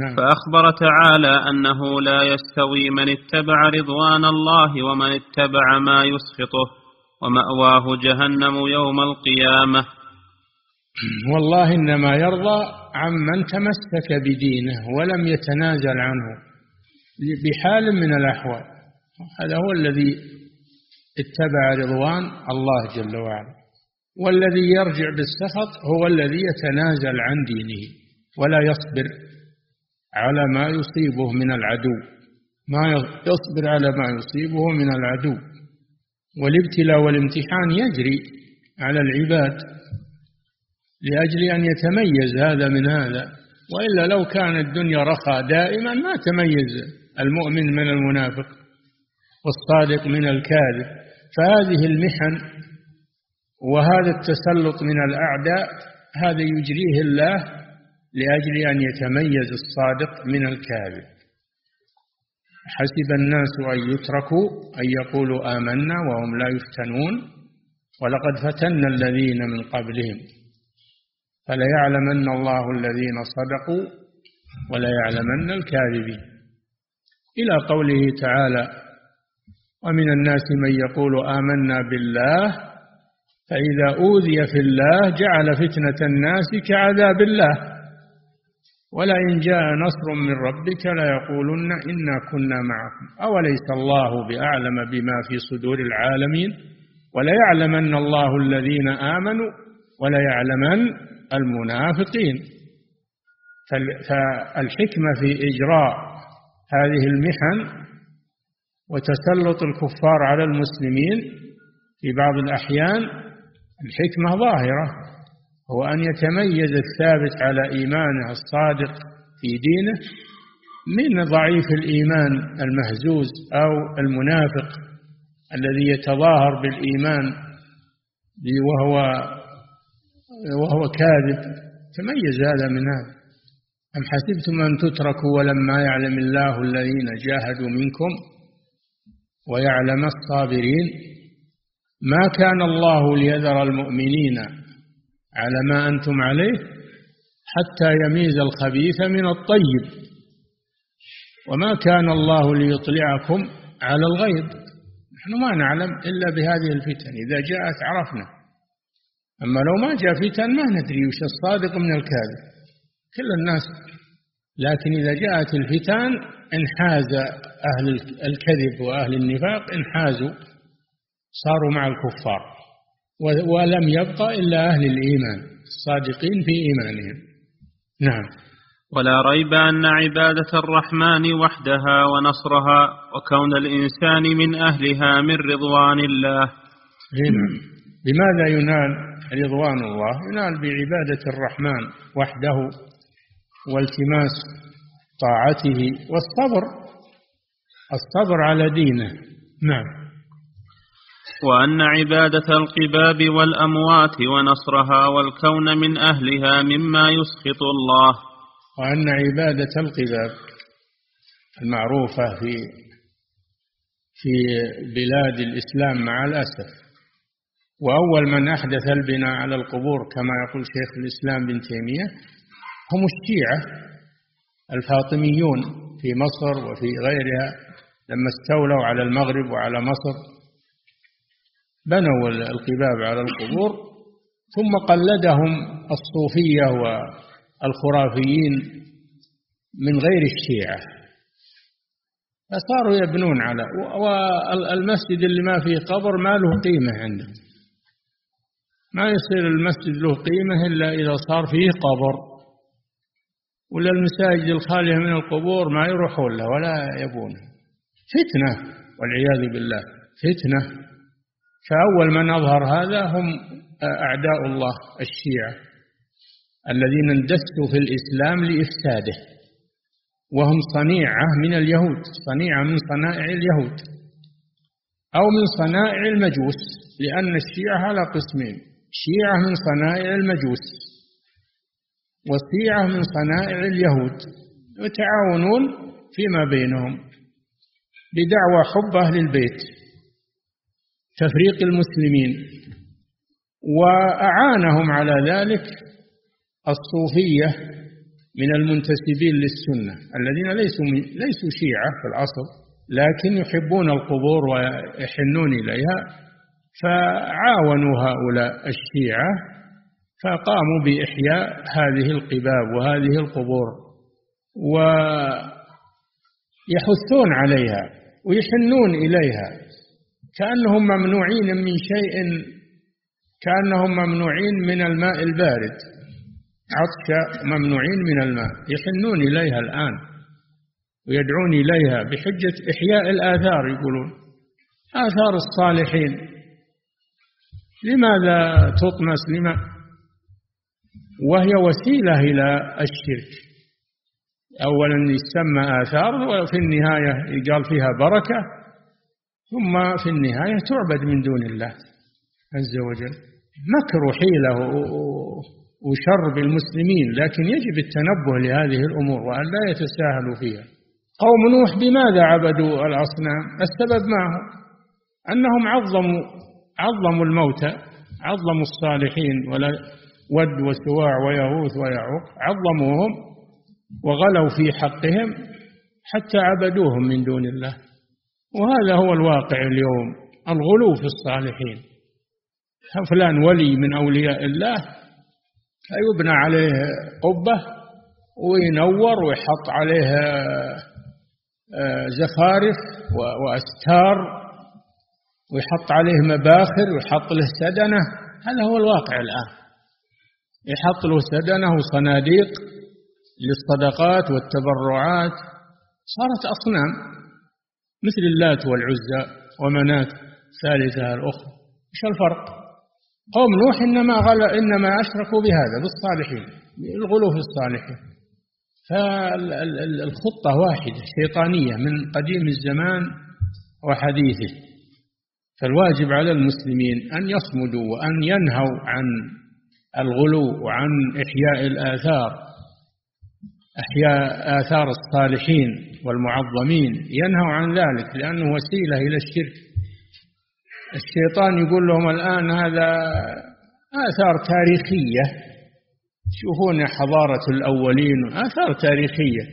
نعم. فأخبر تعالى أنه لا يستوي من اتبع رضوان الله ومن اتبع ما يسخطه ومأواه جهنم يوم القيامة. والله إنما يرضى عمن تمسك بدينه ولم يتنازل عنه بحال من الأحوال. هذا هو الذي اتبع رضوان الله جل وعلا. والذي يرجع بالسخط هو الذي يتنازل عن دينه ولا يصبر. على ما يصيبه من العدو. ما يصبر على ما يصيبه من العدو. والابتلاء والامتحان يجري على العباد لأجل أن يتميز هذا من هذا. وإلا لو كان الدنيا رخاء دائما ما تميز المؤمن من المنافق والصادق من الكاذب. فهذه المحن وهذا التسلط من الأعداء هذا يجريه الله لأجل أن يتميز الصادق من الكاذب. حسب الناس أن يتركوا أن يقولوا آمنا وهم لا يفتنون. ولقد فتنا الذين من قبلهم. فليعلمن الله الذين صدقوا وليعلمن الكاذبين. إلى قوله تعالى ومن الناس من يقول آمنا بالله فإذا أوذي في الله جعل فتنة الناس كعذاب الله. ولئن جاء نصر من ربك ليقولن إنا كنا معكم. أوليس الله بأعلم بما في صدور العالمين؟ وليعلمن الله الذين آمنوا وليعلمن المنافقين. فالحكمة في إجراء هذه المحن وتسلط الكفار على المسلمين في بعض الأحيان الحكمة ظاهرة. هو أن يتميز الثابت على إيمانه الصادق في دينه من ضعيف الإيمان المهزوز أو المنافق الذي يتظاهر بالإيمان وهو وهو كاذب. تميز هذا من هذا. أم حسبتم أن تتركوا ولما يعلم الله الذين جاهدوا منكم ويعلم الصابرين؟ ما كان الله ليذر المؤمنين على ما أنتم عليه حتى يميز الخبيث من الطيب. وما كان الله ليطلعكم على الغيب. نحن ما نعلم إلا بهذه الفتن. إذا جاءت عرفنا. أما لو ما جاء فتن ما ندري وش الصادق من الكاذب. كل الناس لكن إذا جاءت الفتن انحاز أهل الكذب وأهل النفاق انحازوا صاروا مع الكفار. ولم يبق إلا أهل الإيمان الصادقين في إيمانهم. نعم. ولا ريب أن عبادة الرحمن وحدها ونصرها وكون الإنسان من أهلها من رضوان الله. نعم. بماذا ينال رضوان الله؟ ينال بعبادة الرحمن وحده والتماس طاعته والصبر الصبر على دينه. نعم. وأن عبادة القباب والأموات ونصرها والكون من أهلها مما يسخط الله. وأن عبادة القباب المعروفة في في بلاد الإسلام مع الأسف. وأول من أحدث البناء على القبور كما يقول شيخ الإسلام بن تيمية هم الشيعة الفاطميون في مصر وفي غيرها لما استولوا على المغرب وعلى مصر. بنوا القباب على القبور ثم قلدهم الصوفية والخرافيين من غير الشيعة. فصاروا يبنون على والمسجد اللي ما فيه قبر ما له قيمة عندهم. ما يصير المسجد له قيمة إلا إذا صار فيه قبر. ولا المساجد الخالية من القبور ما يروحون له ولا يبونه فتنة والعياذ بالله فتنة. فأول من أظهر هذا هم أعداء الله الشيعة الذين اندسوا في الإسلام لإفساده وهم صنيعة من اليهود صنيعة من صنائع اليهود أو من صنائع المجوس لأن الشيعة على قسمين شيعة من صنائع المجوس وشيعة من صنائع اليهود يتعاونون فيما بينهم بدعوى حب أهل البيت. تفريق المسلمين وأعانهم على ذلك الصوفية من المنتسبين للسنة الذين ليسوا ليسوا شيعة في الأصل لكن يحبون القبور ويحنون إليها فعاونوا هؤلاء الشيعة فقاموا بإحياء هذه القباب وهذه القبور ويحثون عليها ويحنون إليها. كأنهم ممنوعين من شيء كأنهم ممنوعين من الماء البارد. عطش ممنوعين من الماء. يحنون إليها الآن ويدعون إليها بحجة إحياء الآثار يقولون. آثار الصالحين. لماذا تطمس؟ لما؟ وهي وسيلة إلى الشرك. أولا يسمى آثار وفي النهاية يقال فيها بركة. ثم في النهاية تعبد من دون الله عز وجل. مكر وحيلة وشر بالمسلمين لكن يجب التنبه لهذه الأمور وأن لا يتساهلوا فيها. قوم نوح بماذا عبدوا الأصنام؟ السبب ما هو؟ أنهم عظموا عظموا الموتى عظموا الصالحين ولا ود وسواع ويغوث ويعوق عظموهم وغلوا في حقهم حتى عبدوهم من دون الله. وهذا هو الواقع اليوم. الغلو في الصالحين. فلان ولي من أولياء الله فيبنى عليه قبة وينور ويحط عليه آه، زخارف وأستار ويحط عليه مباخر ويحط له سدنة. هذا هو الواقع الآن. يحط له سدنة وصناديق للصدقات والتبرعات. صارت أصنام. مثل اللات والعزى ومنات ثالثة الأخرى. إيش الفرق؟ قوم نوح إنما غل إنما أشركوا بهذا بالصالحين بالغلو في الصالحين. فالخطة واحدة شيطانية من قديم الزمان وحديثه. فالواجب على المسلمين أن يصمدوا وأن ينهوا عن الغلو وعن إحياء الآثار إحياء آثار الصالحين. والمعظمين ينهوا عن ذلك لأنه وسيلة إلى الشرك. الشيطان يقول لهم الآن هذا آثار تاريخية. يشوفون حضارة الأولين آثار تاريخية.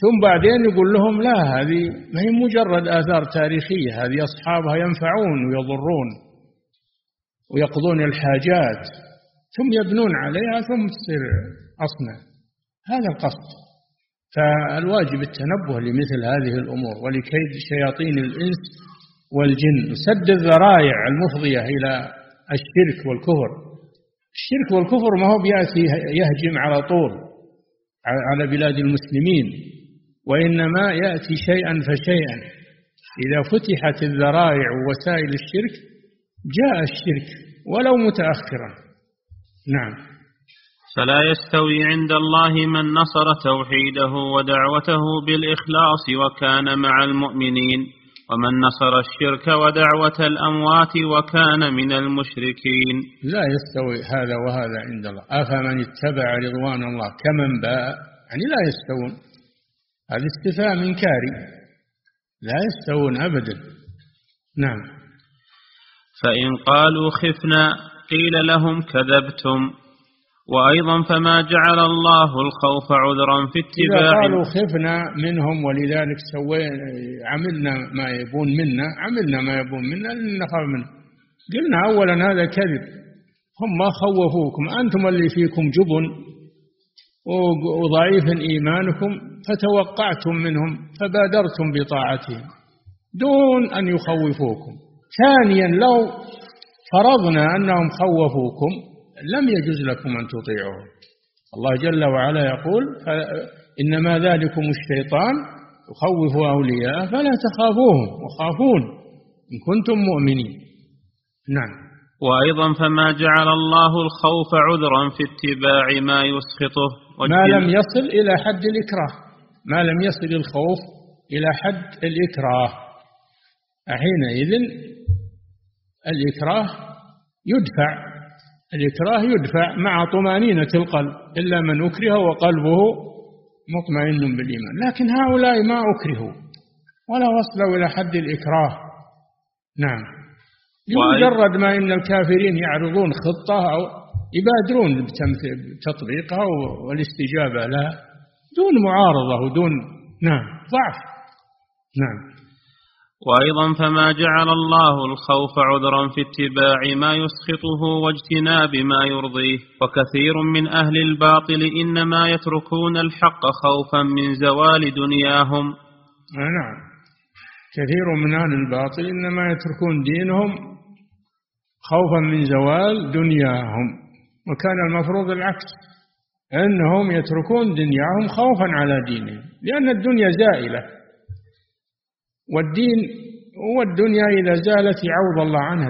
ثم بعدين يقول لهم لا هذه ما هي مجرد آثار تاريخية هذه أصحابها ينفعون ويضرون ويقضون الحاجات. ثم يبنون عليها ثم تصير أصنع. هذا القصد. فالواجب التنبه لمثل هذه الأمور ولكيد شياطين الإنس والجن. وسد الذرائع المفضية إلى الشرك والكفر. الشرك والكفر ما هو بيأتي يهجم على طول على بلاد المسلمين وإنما يأتي شيئا فشيئا. إذا فتحت الذرائع ووسائل الشرك جاء الشرك ولو متأخرا. نعم. فلا يستوي عند الله من نصر توحيده ودعوته بالإخلاص وكان مع المؤمنين ومن نصر الشرك ودعوة الأموات وكان من المشركين. لا يستوي هذا وهذا عند الله. أفمن اتبع رضوان الله كمن باء؟ يعني لا يستوون. هذا استفهام إنكاري. لا يستوون أبدا. نعم. فإن قالوا خفنا قيل لهم كذبتم. وأيضا فما جعل الله الخوف عذرا في اتباع إذا قالوا خفنا منهم ولذلك سوينا عملنا ما يبون منا عملنا ما يبون منا نخاف منه. قلنا أولا هذا كذب. هم ما خوفوكم أنتم اللي فيكم جبن وضعيف إيمانكم فتوقعتم منهم فبادرتم بطاعتهم دون أن يخوفوكم. ثانيا لو فرضنا أنهم خوفوكم لم يجوز لكم أن تطيعوهم الله جل وعلا يقول إنما ذلكم الشيطان يخوف أولياءه فلا تخافوهم وخافون إن كنتم مؤمنين. نعم. وأيضا فما جعل الله الخوف عذرا في اتباع ما يسخطه ما لم يصل إلى حد الإكراه. ما لم يصل الخوف إلى حد الإكراه. حينئذ الإكراه يدفع الإكراه يدفع مع طمأنينة القلب إلا من أكره وقلبه مطمئن بالإيمان. لكن هؤلاء ما أكرهوا ولا وصلوا إلى حد الإكراه. نعم. بمجرد ما إن الكافرين يعرضون خطة أو يبادرون بتطبيقها والاستجابة لها دون معارضة ودون نعم ضعف. نعم. وأيضا فما جعل الله الخوف عذرا في اتباع ما يسخطه واجتناب ما يرضيه. وكثير من أهل الباطل إنما يتركون الحق خوفا من زوال دنياهم. آه، نعم. كثير من أهل الباطل إنما يتركون دينهم خوفا من زوال دنياهم. وكان المفروض العكس أنهم يتركون دنياهم خوفا على دينهم لأن الدنيا زائلة. والدين والدنيا إذا زالت يعوض الله عنها.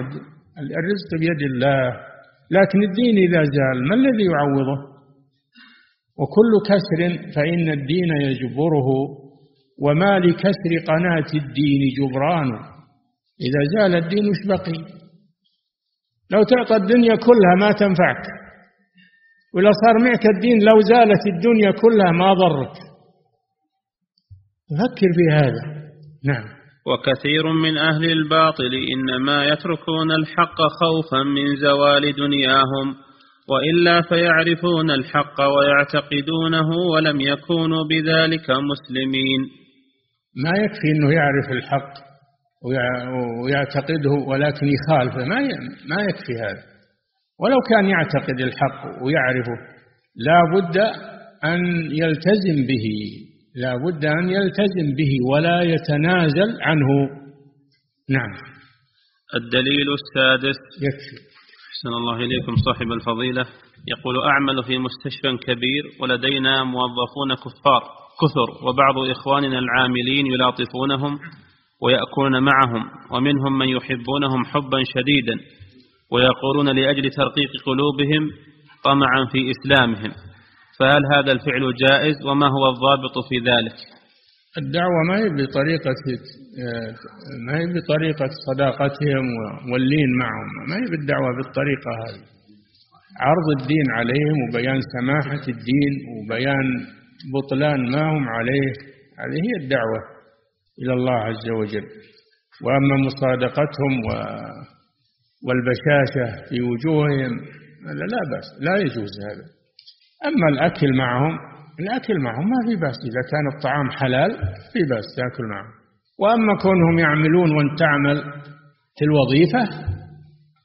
الرزق بيد الله لكن الدين إذا زال ما الذي يعوضه؟ وكل كسر فإن الدين يجبره وما لكسر قناة الدين جبران. إذا زال الدين وش بقي؟ لو تعطى الدنيا كلها ما تنفعك. ولو صار معك الدين لو زالت الدنيا كلها ما ضرك. فكر في هذا. نعم. وكثير من أهل الباطل إنما يتركون الحق خوفا من زوال دنياهم وإلا فيعرفون الحق ويعتقدونه ولم يكونوا بذلك مسلمين. ما يكفي أنه يعرف الحق ويعتقده ولكن يخالفه ما ما يكفي هذا. ولو كان يعتقد الحق ويعرفه لا بد أن يلتزم به. لا بد أن يلتزم به ولا يتنازل عنه. نعم. الدليل السادس. يكفي. أحسن الله إليكم صاحب الفضيلة. يقول أعمل في مستشفى كبير ولدينا موظفون كفار كثر وبعض إخواننا العاملين يلاطفونهم ويأكلون معهم ومنهم من يحبونهم حبا شديدا ويقولون لأجل ترقيق قلوبهم طمعا في إسلامهم. فهل هذا الفعل جائز وما هو الضابط في ذلك؟ الدعوة ما هي بطريقة ما هي بطريقة صداقتهم واللين معهم ما هي بالدعوة بالطريقة هذه؟ عرض الدين عليهم وبيان سماحة الدين وبيان بطلان ما هم عليه هذه هي الدعوة إلى الله عز وجل. وأما مصادقتهم والبشاشة في وجوههم هذا لا بأس لا يجوز هذا. أما الأكل معهم الأكل معهم ما في بأس. إذا كان الطعام حلال في بأس تأكل معهم. وأما كونهم يعملون وأنت تعمل في الوظيفة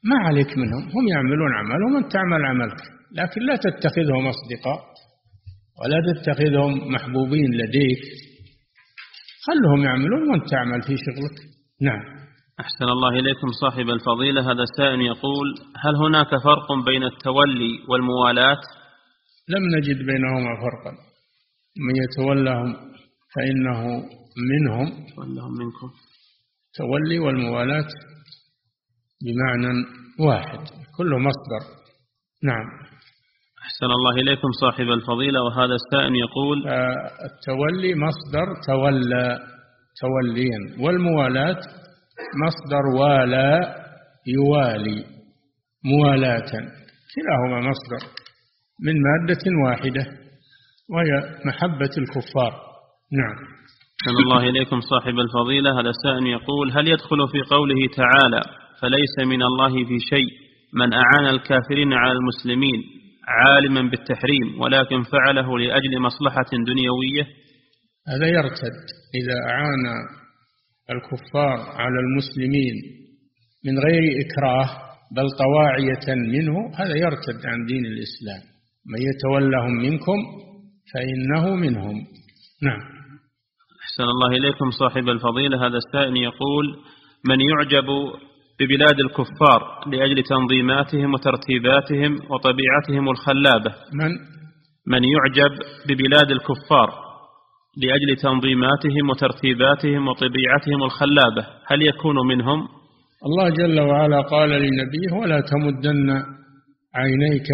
ما عليك منهم. هم يعملون عملهم وأنت تعمل عملك. لكن لا تتخذهم أصدقاء ولا تتخذهم محبوبين لديك. خلهم يعملون وأنت تعمل في شغلك. نعم. أحسن الله إليكم صاحب الفضيلة. هذا السائل يقول هل هناك فرق بين التولي والموالاة؟ لم نجد بينهما فرقا. من يتولاهم فإنه منهم. تولهم منكم. تولي والموالاة بمعنى واحد كله مصدر. نعم. أحسن الله إليكم صاحب الفضيلة وهذا السائل يقول التولي مصدر تولى توليا والموالاة مصدر والى يوالي موالاة. كلاهما مصدر. من مادة واحدة وهي محبة الكفار. نعم. أحسن الله إليكم صاحب الفضيلة. هذا السائل يقول هل يدخل في قوله تعالى فليس من الله في شيء من أعان الكافرين على المسلمين عالما بالتحريم ولكن فعله لأجل مصلحة دنيوية؟ هذا يرتد. إذا أعان الكفار على المسلمين من غير إكراه بل طواعية منه هذا يرتد عن دين الإسلام. من يتولهم منكم فإنه منهم. نعم. أحسن الله إليكم صاحب الفضيلة. هذا السائل يقول من يعجب ببلاد الكفار لأجل تنظيماتهم وترتيباتهم وطبيعتهم الخلابة؟ من؟ من يعجب ببلاد الكفار لأجل تنظيماتهم وترتيباتهم وطبيعتهم الخلابة؟ هل يكون منهم؟ الله جل وعلا قال لنبيه ولا تمدن عينيك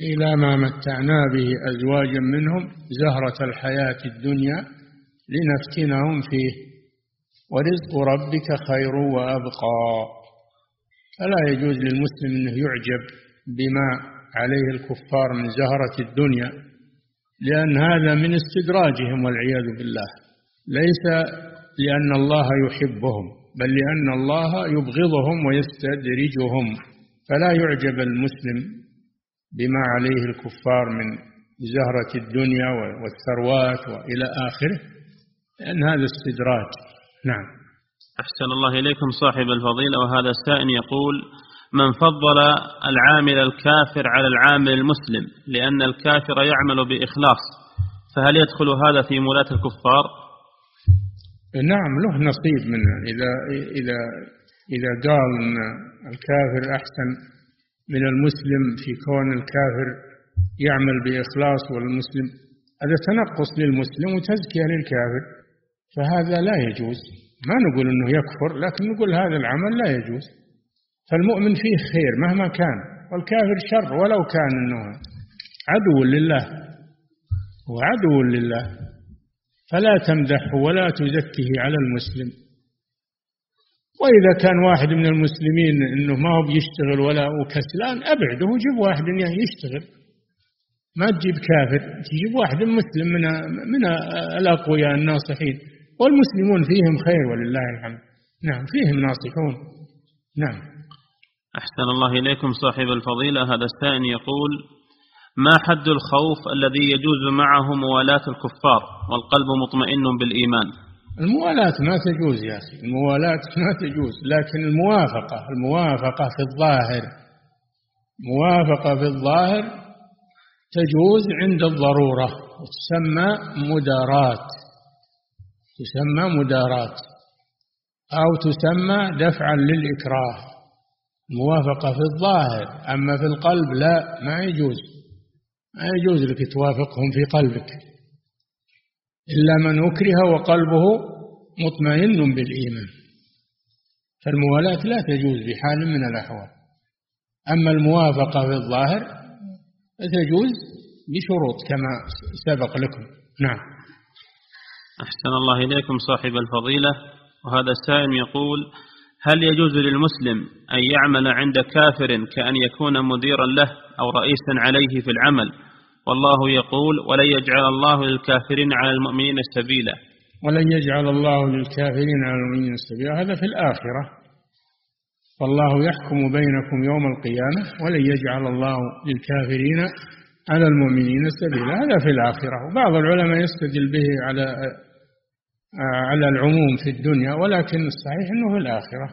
إلى ما متعنا به أزواجا منهم زهرة الحياة الدنيا لنفتنهم فيه. ورزق ربك خير وأبقى. فلا يجوز للمسلم أنه يعجب بما عليه الكفار من زهرة الدنيا لأن هذا من استدراجهم والعياذ بالله. ليس لأن الله يحبهم بل لأن الله يبغضهم ويستدرجهم. فلا يعجب المسلم بما عليه الكفار من زهرة الدنيا والثروات وإلى آخره لأن هذا استدراج. نعم. أحسن الله إليكم صاحب الفضيلة وهذا السائل يقول من فضل العامل الكافر على العامل المسلم لأن الكافر يعمل بإخلاص فهل يدخل هذا في مولاة الكفار؟ نعم له نصيب منه. إذا إذا إذا قال أن الكافر أحسن من المسلم في كون الكافر يعمل بإخلاص والمسلم. هذا تنقص للمسلم وتزكية للكافر فهذا لا يجوز. ما نقول أنه يكفر لكن نقول هذا العمل لا يجوز. فالمؤمن فيه خير مهما كان والكافر شر ولو كان إنه عدو لله وعدو لله. فلا تمدحه ولا تزكه على المسلم. وإذا كان واحد من المسلمين أنه ما هو بيشتغل ولا وكسلان أبعده وجيب واحد يشتغل. ما تجيب كافر تجيب واحد مسلم من من الأقوياء الناصحين. والمسلمون فيهم خير ولله الحمد. نعم فيهم ناصحون. نعم. أحسن الله إليكم صاحب الفضيلة. هذا السائل يقول ما حد الخوف الذي يجوز معه موالاة الكفار؟ والقلب مطمئن بالإيمان. الموالاة ما تجوز يا أخي الموالاة ما تجوز لكن الموافقة الموافقة في الظاهر موافقة في الظاهر تجوز عند الضرورة وتسمى مدارات تسمى مدارات أو تسمى دفعا للإكراه. موافقة في الظاهر أما في القلب لا ما يجوز ما يجوز لك توافقهم في قلبك. إلا من أكره وقلبه مطمئن بالإيمان. فالموالاة لا تجوز بحال من الأحوال. أما الموافقة في الظاهر فتجوز بشروط كما سبق لكم. نعم. أحسن الله إليكم صاحب الفضيلة. وهذا السائل يقول هل يجوز للمسلم أن يعمل عند كافر كأن يكون مديرا له أو رئيسا عليه في العمل؟ والله يقول ولن يجعل الله للكافرين على المؤمنين سبيلا. ولن يجعل الله للكافرين على المؤمنين سبيلا. هذا في الآخرة. والله يحكم بينكم يوم القيامة ولن يجعل الله للكافرين على المؤمنين سبيلا. هذا في الآخرة. وبعض العلماء يستدل به على على العموم في الدنيا ولكن الصحيح أنه في الآخرة.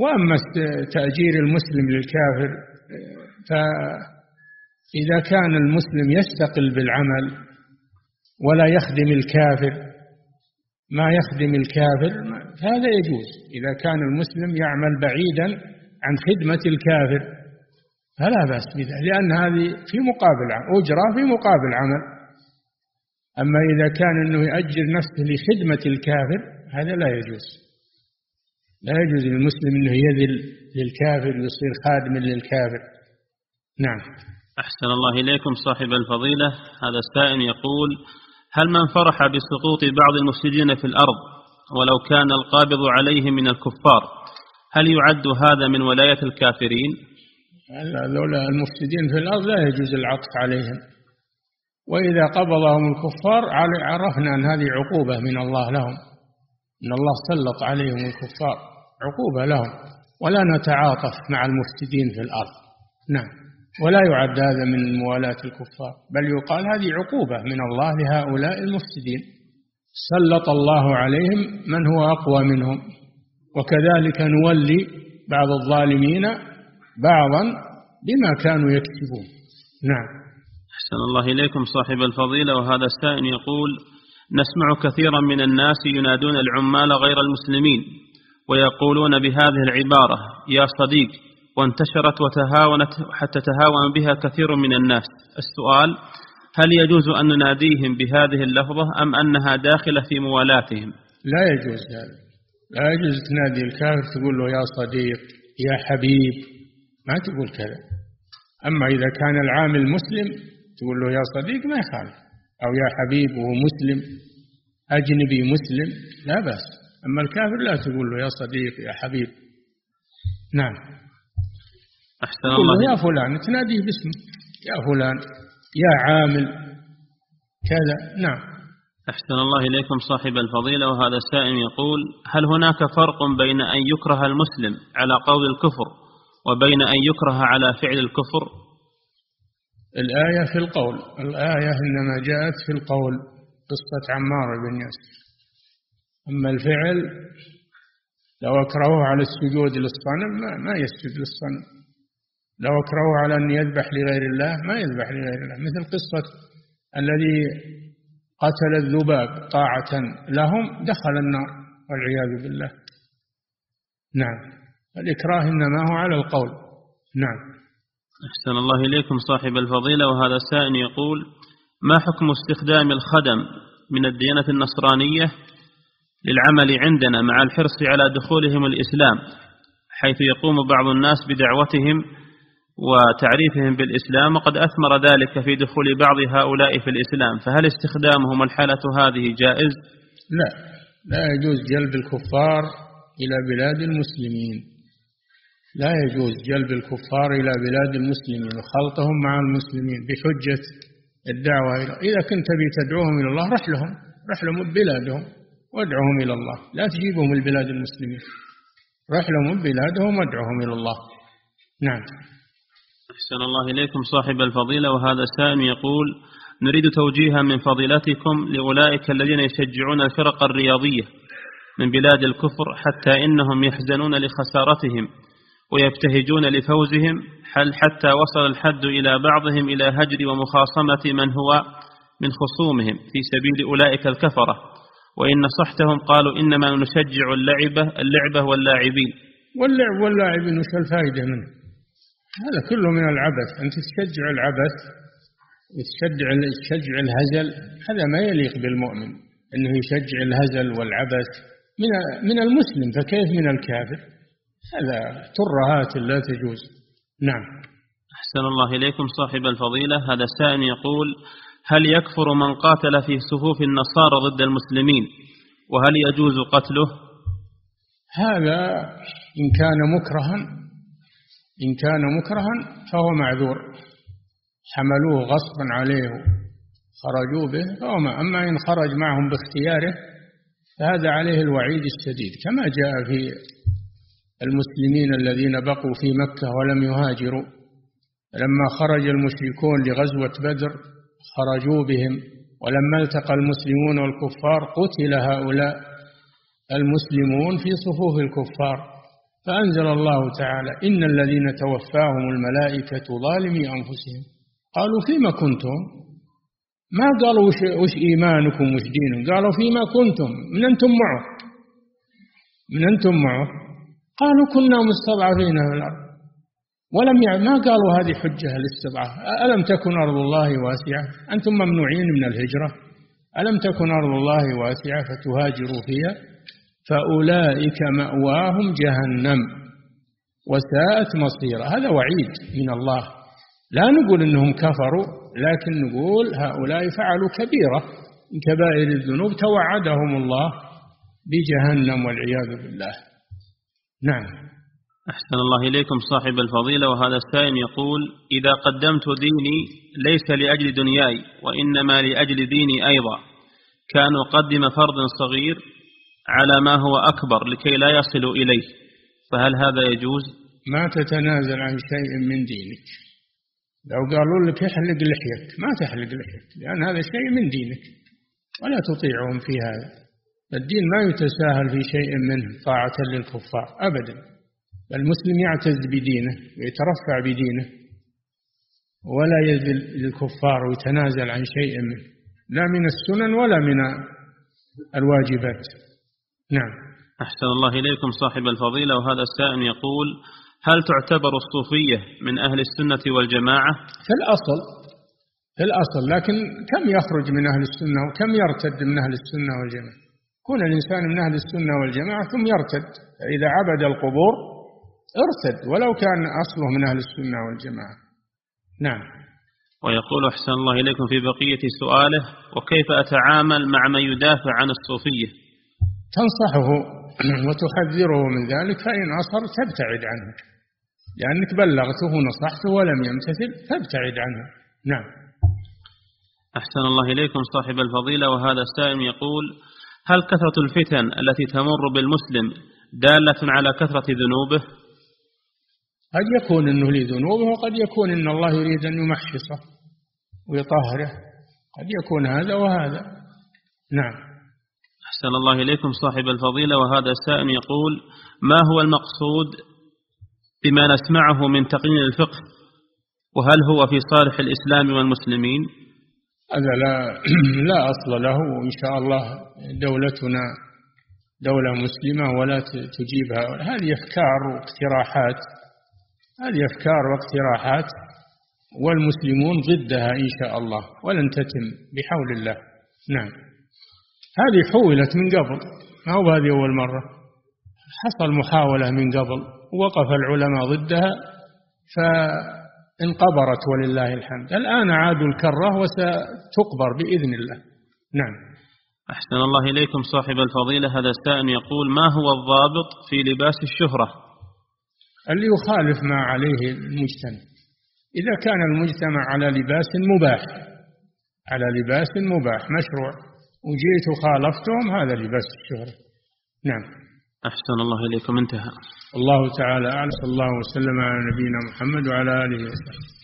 وأما تأجير المسلم للكافر فإذا كان المسلم يستقل بالعمل ولا يخدم الكافر ما يخدم الكافر هذا يجوز. إذا كان المسلم يعمل بعيدا عن خدمة الكافر فلا بأس بذلك لأن هذه في مقابل أجرة في مقابل عمل. أما إذا كان أنه يأجر نفسه لخدمة الكافر هذا لا يجوز. لا يجوز للمسلم أنه يذل للكافر ويصير خادم للكافر. نعم. أحسن الله إليكم صاحب الفضيلة. هذا السائل يقول هل من فرح بسقوط بعض المفسدين في الأرض ولو كان القابض عليه من الكفار هل يعد هذا من ولاية الكافرين؟ لولا المفسدين في الأرض لا يجوز العطف عليهم. وإذا قبضهم الكفار عرفنا أن هذه عقوبة من الله لهم أن الله سلط عليهم الكفار عقوبة لهم. ولا نتعاطف مع المفسدين في الأرض. نعم. ولا يعد هذا من موالاة الكفار بل يقال هذه عقوبة من الله لهؤلاء المفسدين. سلط الله عليهم من هو أقوى منهم وكذلك نولي بعض الظالمين بعضا بما كانوا يكسبون. نعم. أحسن الله إليكم صاحب الفضيلة وهذا السائل يقول نسمع كثيرا من الناس ينادون العمال غير المسلمين ويقولون بهذه العبارة يا صديق وانتشرت وتهاونت حتى تهاون بها كثير من الناس. السؤال هل يجوز أن نناديهم بهذه اللفظة أم أنها داخلة في موالاتهم؟ لا يجوز هذا لا يجوز تنادي الكافر تقول له يا صديق يا حبيب. ما تقول كذا. أما إذا كان العامل مسلم تقول له يا صديق ما يخالف. أو يا حبيب وهو مسلم أجنبي مسلم لا بأس. أما الكافر لا تقول له يا صديق يا حبيب. نعم. أحسن الله يا فلان تناديه باسمه يا فلان يا عامل كذا. نعم. أحسن الله إليكم صاحب الفضيلة وهذا السائل يقول هل هناك فرق بين أن يكره المسلم على قول الكفر وبين أن يكره على فعل الكفر؟ الآية في القول. الآية إنما جاءت في القول قصة عمار بن ياسر. أما الفعل لو أكرهوه على السجود للصنم ما, ما يسجد للصنم. لو أكرهوه على أن يذبح لغير الله ما يذبح لغير الله. مثل قصة الذي قتل الذباب طاعة لهم دخل النار والعياذ بالله. نعم. الإكراه إنما هو على القول. نعم. أحسن الله إليكم صاحب الفضيلة. وهذا سائل يقول ما حكم استخدام الخدم من الديانة النصرانية للعمل عندنا مع الحرص على دخولهم الإسلام حيث يقوم بعض الناس بدعوتهم وتعريفهم بالإسلام وقد أثمر ذلك في دخول بعض هؤلاء في الإسلام. فهل استخدامهم الحالة هذه جائز؟ لا لا يجوز جلب الكفار إلى بلاد المسلمين. لا يجوز جلب الكفار إلى بلاد المسلمين وخلطهم مع المسلمين بحجة الدعوة إلى إذا كنت تبي تدعوهم إلى الله رح لهم رح لهم بلادهم وادعوهم إلى الله. لا تجيبهم البلاد المسلمين. رح لهم بلادهم وادعوهم إلى الله. نعم. أحسن الله إليكم صاحب الفضيلة وهذا سائل يقول نريد توجيها من فضيلتكم لأولئك الذين يشجعون الفرق الرياضية من بلاد الكفر حتى إنهم يحزنون لخسارتهم ويبتهجون لفوزهم هل حتى وصل الحد إلى بعضهم إلى هجر ومخاصمة من هو من خصومهم في سبيل أولئك الكفرة؟ وإن نصحتهم قالوا إنما نشجع اللعبة اللعبة واللاعبين. واللعب واللاعبين وش الفائدة منه؟ هذا كله من العبث. أنت تشجع العبث وتشجع تشجع الهزل هذا ما يليق بالمؤمن أنه يشجع الهزل والعبث من من المسلم فكيف من الكافر؟ هذا ترهات لا تجوز. نعم. أحسن الله إليكم صاحب الفضيلة. هذا سائل يقول هل يكفر من قاتل في صفوف النصارى ضد المسلمين؟ وهل يجوز قتله؟ هذا إن كان مكرها إن كان مكرها فهو معذور. حملوه غصبا عليه خرجوا به فهو ما أما إن خرج معهم باختياره فهذا عليه الوعيد الشديد كما جاء في المسلمين الذين بقوا في مكة ولم يهاجروا. لما خرج المشركون لغزوة بدر خرجوا بهم ولما التقى المسلمون والكفار قتل هؤلاء المسلمون في صفوف الكفار. فأنزل الله تعالى إن الذين توفاهم الملائكة ظالمي أنفسهم. قالوا فيما كنتم؟ ما قالوا وش, إيمانكم؟ وش دينكم؟ قالوا فيما كنتم. من أنتم معه؟ من أنتم معه؟ قالوا كنا مستضعفين في الأرض ولم يعني ما قالوا هذه حجة الاستضعاف. ألم تكن أرض الله واسعة؟ أنتم ممنوعين من الهجرة. ألم تكن أرض الله واسعة فتهاجروا فيها؟ فأولئك مأواهم جهنم وساءت مصيرا هذا وعيد من الله. لا نقول إنهم كفروا لكن نقول هؤلاء فعلوا كبيرة من كبائر الذنوب. توعدهم الله بجهنم والعياذ بالله. نعم. أحسن الله إليكم صاحب الفضيلة. وهذا السائل يقول إذا قدمت ديني ليس لأجل دنياي وإنما لأجل ديني أيضا. كان أقدم فرض صغير على ما هو أكبر لكي لا يصل إليه فهل هذا يجوز؟ ما تتنازل عن شيء من دينك. لو قالوا لك احلق لحيتك ما تحلق لحيتك لأن هذا شيء من دينك ولا تطيعهم في هذا. الدين ما يتساهل في شيء منه طاعة للكفار أبدا. المسلم يعتز بدينه ويترفع بدينه ولا يذل للكفار ويتنازل عن شيء منه لا من السنن ولا من الواجبات. نعم. أحسن الله إليكم صاحب الفضيلة وهذا السائل يقول هل تعتبر الصوفية من أهل السنة والجماعة؟ في الأصل في الأصل لكن كم يخرج من أهل السنة وكم يرتد من أهل السنة والجماعة؟ يكون الإنسان من أهل السنة والجماعة ثم يرتد إذا عبد القبور ارتد ولو كان أصله من أهل السنة والجماعة. نعم. ويقول أحسن الله إليكم في بقية سؤاله وكيف أتعامل مع من يدافع عن الصوفية؟ تنصحه <clears throat> وتحذره من ذلك فإن أصر تبتعد عنه. لأنك بلغته ونصحته ولم يمتثل فابتعد عنه. نعم. أحسن الله إليكم صاحب الفضيلة. وهذا السائل يقول هل كثرة الفتن التي تمر بالمسلم دالة على كثرة ذنوبه؟ قد يكون أنه لذنوبه وقد يكون أن الله يريد أن يمحصه ويطهره. قد يكون هذا وهذا. نعم. أحسن الله إليكم صاحب الفضيلة وهذا السائل يقول ما هو المقصود بما نسمعه من تقنين الفقه؟ وهل هو في صالح الإسلام والمسلمين؟ هذا لا <clears throat> لا أصل له وإن شاء الله دولتنا دولة مسلمة ولا تجيبها. هذه أفكار واقتراحات هذه أفكار واقتراحات والمسلمون ضدها إن شاء الله ولن تتم بحول الله. نعم. هذه حولت من قبل ما هو هذه أول مرة؟ حصل محاولة من قبل وقف العلماء ضدها فانقبرت ولله الحمد. الآن عادوا الكرة وستقبر بإذن الله. نعم. أحسن الله إليكم صاحب الفضيلة هذا السائل يقول ما هو الضابط في لباس الشهرة؟ اللي يخالف ما عليه المجتمع. إذا كان المجتمع على لباس مباح على لباس مباح مشروع. وجيت وخالفتهم هذا لباس الشهرة. نعم. أحسن الله إليكم انتهى. الله تعالى أعلم صلى الله وسلم على نبينا محمد وعلى آله وصحبه.